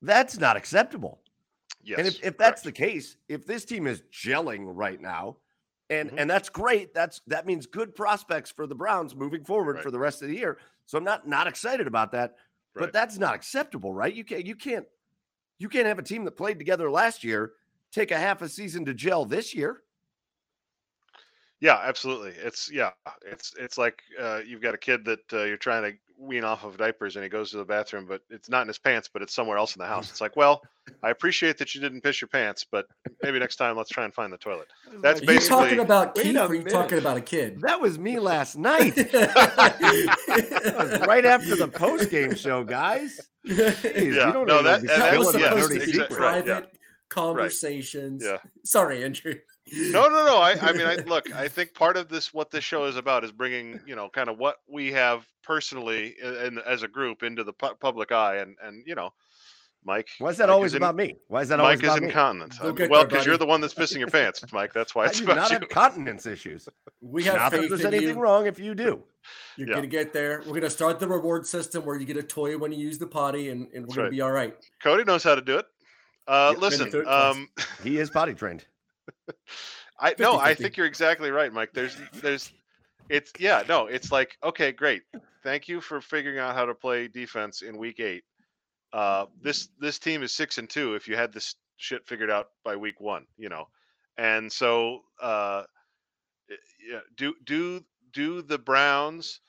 that's not acceptable. Yes. and if, if that's the case, if this team is gelling right now, and Mhm. and that's great, that's that means good prospects for the Browns moving forward Right. for the rest of the year. So I'm not not excited about that, but that's not acceptable, right? You can't you can't you can't have a team that played together last year take a half a season to gel this year. Yeah, absolutely. It's yeah, it's it's like uh, you've got a kid that uh, you're trying to wean off of diapers, and he goes to the bathroom, but it's not in his pants, but it's somewhere else in the house. It's like, well, I appreciate that you didn't piss your pants, but maybe next time let's try and find the toilet. That's Are you basically talking about Keith a or are you talking about a kid? That was me last night. Right after the post game show, guys. Jeez, Yeah, you don't no, that- that that was was- yeah, the supposed dirty to be exactly right, yeah. private conversations. Yeah. Sorry, Andrew. No, no, no. I, I mean, I look. I think part of this, what this show is about, is bringing you know, kind of what we have personally and as a group into the pu- public eye, and and you know, Mike. Why is that Mike always in- about me? Why is that always Mike is about me? incontinent. We'll well, because you're the one that's pissing your pants, Mike. That's why I it's do about not you. have continence issues. We have Not that there's in anything you. wrong if you do. You're Yeah. gonna get there. We're gonna start the reward system where you get a toy when you use the potty, and, and we're That's gonna right. be all right. Cody knows how to do it. Uh, Yeah, listen, um, He is potty trained. I no, I 50-50. think you're exactly right, Mike. There's, there's, it's yeah, no, it's like okay, great. Thank you for figuring out how to play defense in week eight. Uh, this this team is six and two. If you had this shit figured out by week one, you know, and so uh, yeah, do do do the Browns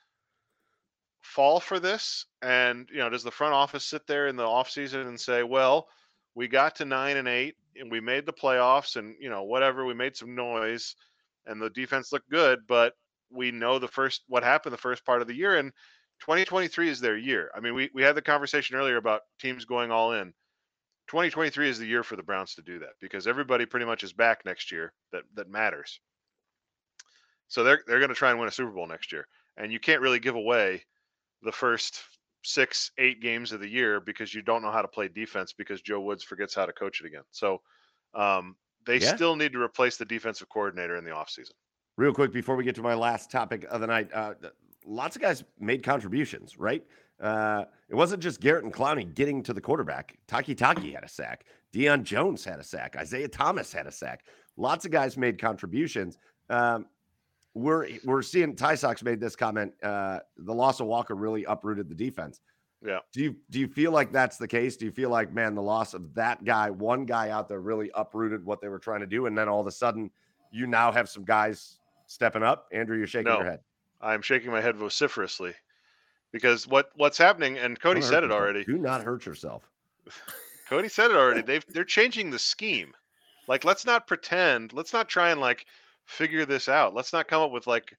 fall for this? And you know, does the front office sit there in the offseason and say, well, we got to nine and eight and we made the playoffs and you know whatever we made some noise and the defense looked good but we know the first what happened the first part of the year and 2023 is their year. I mean we, we had the conversation earlier about teams going all in. 2023 is the year for the browns to do that because everybody pretty much is back next year that that matters. So they're they're going to try and win a super bowl next year and you can't really give away the first six, eight games of the year because you don't know how to play defense because Joe Woods forgets how to coach it again. So um, they Yeah. still need to replace the defensive coordinator in the offseason. Real quick before we get to my last topic of the night, uh, lots of guys made contributions, right? Uh, it wasn't just Garrett and Clowney getting to the quarterback. Taki Taki had a sack. Deion Jones had a sack. Isaiah Thomas had a sack. Lots of guys made contributions. Um, we're we're seeing Ty Sox made this comment. Uh, the loss of Walker really uprooted the defense. Yeah. Do you do you feel like that's the case? Do you feel like man, the loss of that guy, one guy out there, really uprooted what they were trying to do, and then all of a sudden, you now have some guys stepping up? Andrew, you're shaking No. your head. I'm shaking my head vociferously because what what's happening, and Cody said it yourself. already. Do not hurt yourself. Cody said it already. They've they're changing the scheme. Like, let's not pretend. Let's not try and like figure this out. Let's not come up with like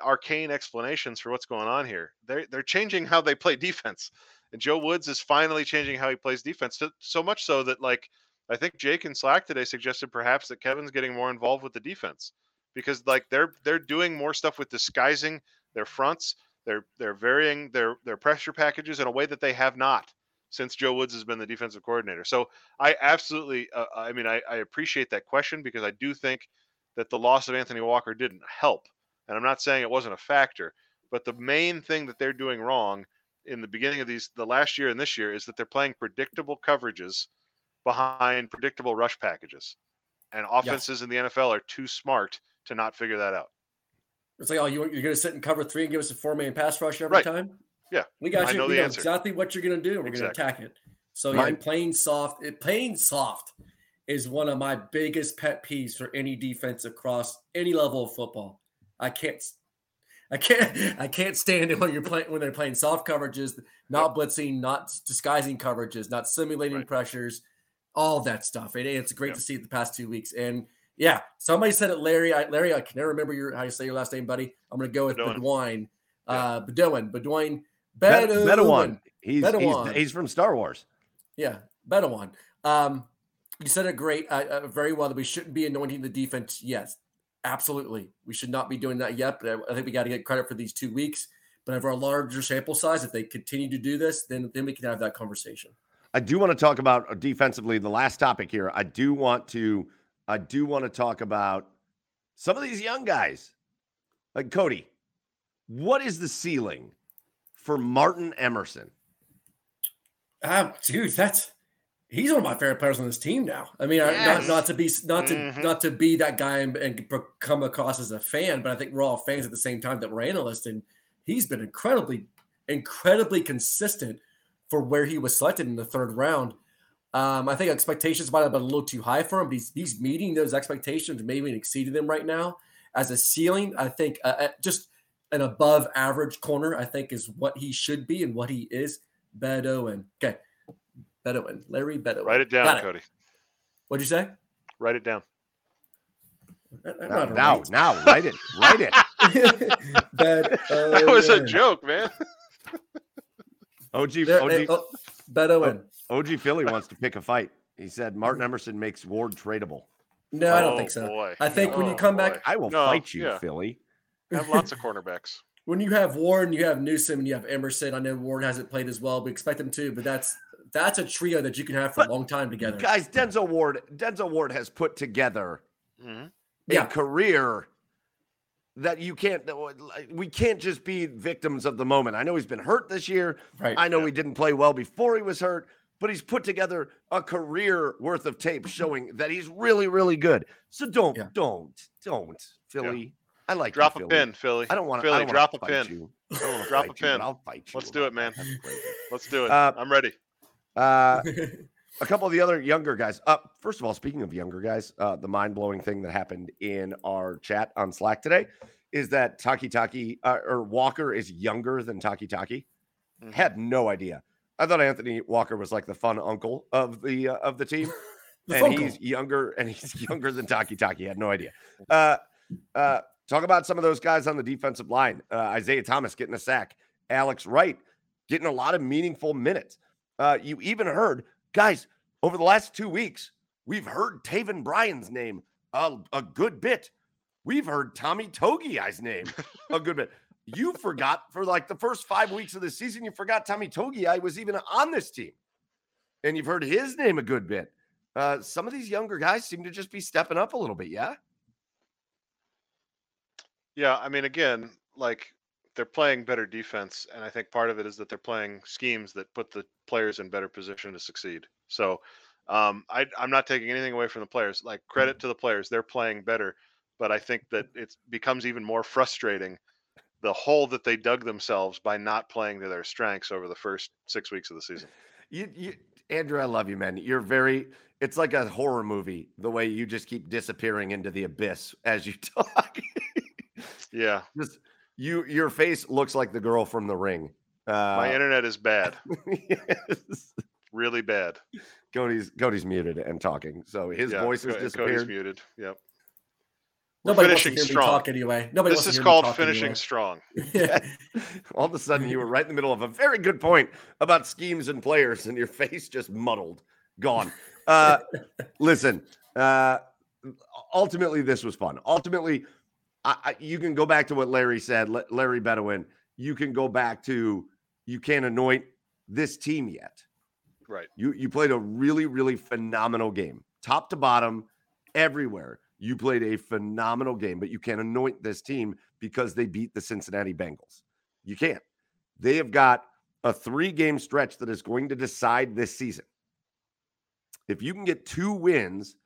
arcane explanations for what's going on here. They're they're changing how they play defense. And Joe Woods is finally changing how he plays defense. So, much so that like I think Jake and Slack today suggested perhaps that Kevin's getting more involved with the defense because like they're they're doing more stuff with disguising their fronts. They're they're varying their their pressure packages in a way that they have not since Joe Woods has been the defensive coordinator. So I absolutely, uh, I mean, I, I appreciate that question because I do think that the loss of Anthony Walker didn't help. And I'm not saying it wasn't a factor, but the main thing that they're doing wrong in the beginning of these, the last year and this year, is that they're playing predictable coverages behind predictable rush packages. And offenses in the NFL are too smart to not figure that out. It's like, oh, you, you're going to sit and cover three and give us a four man pass rush every Right. time? Yeah, We got I you. know we the know answer. exactly what you're going to do. We're Exactly. going to attack it. So, Right. yeah, playing soft, it, playing soft is one of my biggest pet peeves for any defense across any level of football. I can't. I can't. I can't stand it when you're playing when they're playing soft coverages, not blitzing, not disguising coverages, not simulating Right. pressures, all that stuff. And it's great Yep. to see it the past two weeks. And yeah, somebody said it, Larry. I, Larry, I can never remember your how you say your last name, buddy. I'm going to go with Bedouin. Bedouin. Uh, Bedouin. Bedouin. Bedouin. Bedouin. He's, Bedouin. he's he's from Star Wars. Yeah, Bedouin. Um, you said it great, uh, uh, very well that we shouldn't be anointing the defense. Yes, absolutely, we should not be doing that yet. But I, I think we got to get credit for these two weeks. But over a larger sample size, if they continue to do this, then then we can have that conversation. I do want to talk about uh, defensively the last topic here. I do want to I do want to talk about some of these young guys. Like Cody, what is the ceiling for Martin Emerson? Um, dude, that's he's one of my favorite players on this team now. I mean, yes. not, not to be not to mm-hmm. not to be that guy and, and, come across as a fan, but I think we're all fans at the same time that we're analysts, and he's been incredibly, incredibly consistent for where he was selected in the third round. Um, I think expectations might have been a little too high for him, but he's, he's meeting those expectations, maybe exceeding them right now. As a ceiling, I think uh, uh, just an above average corner, I think, is what he should be and what he is. Bedouin. Okay. Bedouin. Larry Bedouin. Write it down, Cody. What'd you say? Write it down. Now, now, now, write it. Write it. that was a joke, man. OG, there, OG, eh, oh, Bedouin. OG Philly wants to pick a fight. He said Martin Emerson makes Ward tradable. No, I don't think so. Oh, boy. I think oh, when you oh, come boy. back, I will no, fight you, yeah. Philly. We have lots of cornerbacks. when you have Ward and you have Newsome and you have Emerson, I know Ward hasn't played as well. We expect him to, but that's that's a trio that you can have for but, a long time together. Guys, Denzel Ward, Denzel Ward has put together mm-hmm. a yeah. career that you can't we can't just be victims of the moment. I know he's been hurt this year. Right. I know yeah. he didn't play well before he was hurt, but he's put together a career worth of tape showing that he's really, really good. So don't, yeah. don't, don't, Philly. Yeah. I like drop you, a pin, Philly. I don't want to. Philly, drop a pin. You. drop a pin. I'll fight you. Let's do it, man. Let's do it. Uh, I'm ready. Uh, a couple of the other younger guys. Uh, first of all, speaking of younger guys, uh, the mind blowing thing that happened in our chat on Slack today is that Takitaki uh, or Walker is younger than Takitaki. Mm-hmm. Had no idea. I thought Anthony Walker was like the fun uncle of the uh, of the team, the and he's uncle. younger and he's younger than Takitaki. Had no idea. Uh, uh, talk about some of those guys on the defensive line. Uh, Isaiah Thomas getting a sack. Alex Wright getting a lot of meaningful minutes. Uh, you even heard guys over the last two weeks. We've heard Taven Bryan's name a, a good bit. We've heard Tommy Togiai's name a good bit. You forgot for like the first five weeks of the season, you forgot Tommy Togiai was even on this team. And you've heard his name a good bit. Uh, some of these younger guys seem to just be stepping up a little bit, yeah? Yeah, I mean, again, like they're playing better defense, and I think part of it is that they're playing schemes that put the players in better position to succeed. So um, I, I'm not taking anything away from the players. Like credit to the players, they're playing better, but I think that it becomes even more frustrating the hole that they dug themselves by not playing to their strengths over the first six weeks of the season. You, you, Andrew, I love you, man. You're very. It's like a horror movie. The way you just keep disappearing into the abyss as you talk. yeah. Just you. Your face looks like the girl from The Ring. Uh, My internet is bad. yes. Really bad. Cody's Cody's muted and talking, so his yeah, voice has disappeared. Cody's muted. Yep. Nobody finishing wants to hear strong. me talk anyway. Nobody this is called finishing anyway. strong. yeah. All of a sudden, you were right in the middle of a very good point about schemes and players, and your face just muddled, gone. Uh, listen, uh, ultimately, this was fun. Ultimately, I, I, you can go back to what Larry said, Larry Bedouin. You can go back to you can't anoint this team yet. Right. You you played a really really phenomenal game, top to bottom, everywhere. You played a phenomenal game, but you can't anoint this team because they beat the Cincinnati Bengals. You can't. They have got a three game stretch that is going to decide this season. If you can get two wins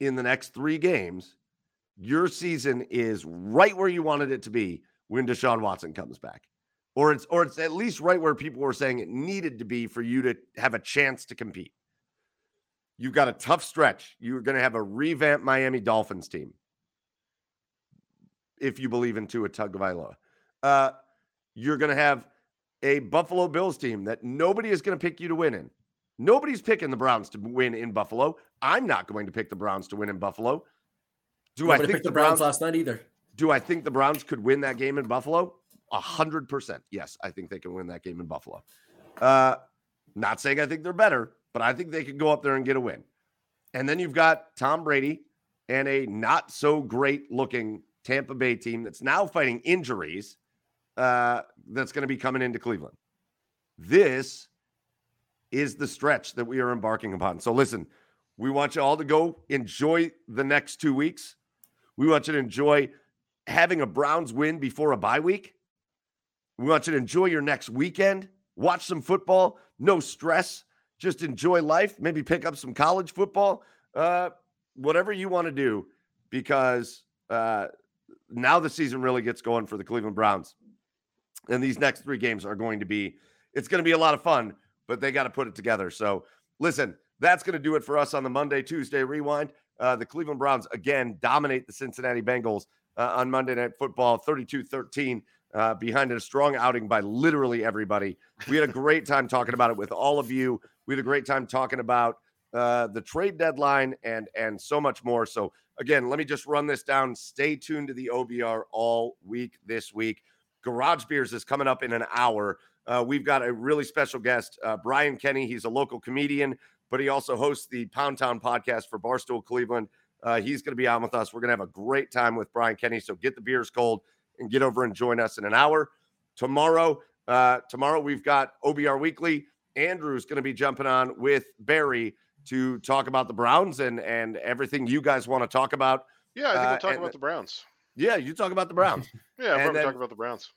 in the next three games, your season is right where you wanted it to be when Deshaun Watson comes back. Or it's or it's at least right where people were saying it needed to be for you to have a chance to compete. You've got a tough stretch. You're going to have a revamped Miami Dolphins team. If you believe in Tua Tagovailoa. Uh, you're going to have a Buffalo Bills team that nobody is going to pick you to win in. Nobody's picking the Browns to win in Buffalo. I'm not going to pick the Browns to win in Buffalo. Do Nobody I think the, Browns, Browns last night either? Do I think the Browns could win that game in Buffalo? A hundred percent. Yes, I think they can win that game in Buffalo. Uh, not saying I think they're better, but I think they could go up there and get a win. And then you've got Tom Brady and a not so great looking Tampa Bay team that's now fighting injuries uh, that's going to be coming into Cleveland. This is the stretch that we are embarking upon. So listen, we want you all to go enjoy the next two weeks. We want you to enjoy having a Browns win before a bye week. We want you to enjoy your next weekend, watch some football, no stress, just enjoy life, maybe pick up some college football, uh, whatever you want to do, because uh, now the season really gets going for the Cleveland Browns. And these next three games are going to be, it's going to be a lot of fun, but they got to put it together. So listen, that's going to do it for us on the Monday, Tuesday rewind. Uh, the Cleveland Browns again dominate the Cincinnati Bengals uh, on Monday Night Football 32 13 uh, behind a strong outing by literally everybody. We had a great time talking about it with all of you. We had a great time talking about uh, the trade deadline and and so much more. So again, let me just run this down. Stay tuned to the OBR all week this week. Garage Beers is coming up in an hour. Uh, we've got a really special guest, uh, Brian Kenny. He's a local comedian, but he also hosts the Pound Town podcast for Barstool Cleveland. Uh, he's going to be on with us. We're going to have a great time with Brian Kenny. So get the beers cold and get over and join us in an hour. Tomorrow, uh, tomorrow we've got OBR Weekly. Andrew's going to be jumping on with Barry to talk about the Browns and and everything you guys want to talk about. Yeah, I think we'll Uh, talk about the Browns. Yeah, you talk about the Browns. Yeah, I'm talk about the Browns.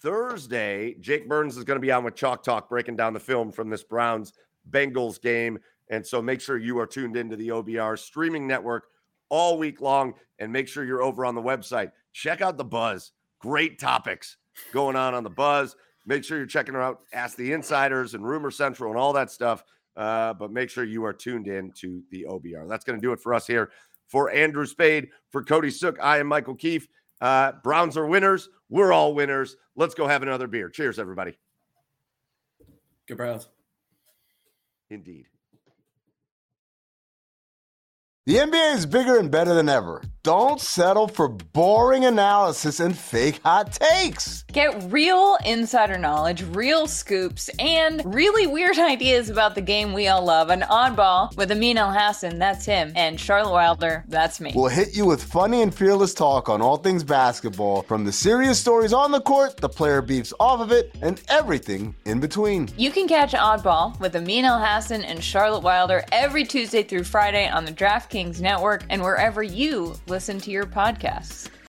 Thursday, Jake Burns is going to be on with Chalk Talk breaking down the film from this Browns Bengals game. And so make sure you are tuned into the OBR streaming network all week long and make sure you're over on the website. Check out the buzz. Great topics going on on the buzz. Make sure you're checking out Ask the Insiders and Rumor Central and all that stuff. Uh, but make sure you are tuned in to the OBR. That's going to do it for us here. For Andrew Spade, for Cody Sook, I am Michael Keefe. Uh, Browns are winners. We're all winners. Let's go have another beer. Cheers, everybody. Good Browns. Indeed. The NBA is bigger and better than ever. Don't settle for boring analysis and fake hot takes. Get real insider knowledge, real scoops, and really weird ideas about the game we all love. An oddball with Amin Elhassan, that's him, and Charlotte Wilder, that's me. We'll hit you with funny and fearless talk on all things basketball, from the serious stories on the court, the player beefs off of it, and everything in between. You can catch Oddball with Amin Elhassan and Charlotte Wilder every Tuesday through Friday on the DraftKings Network and wherever you listen to your podcasts.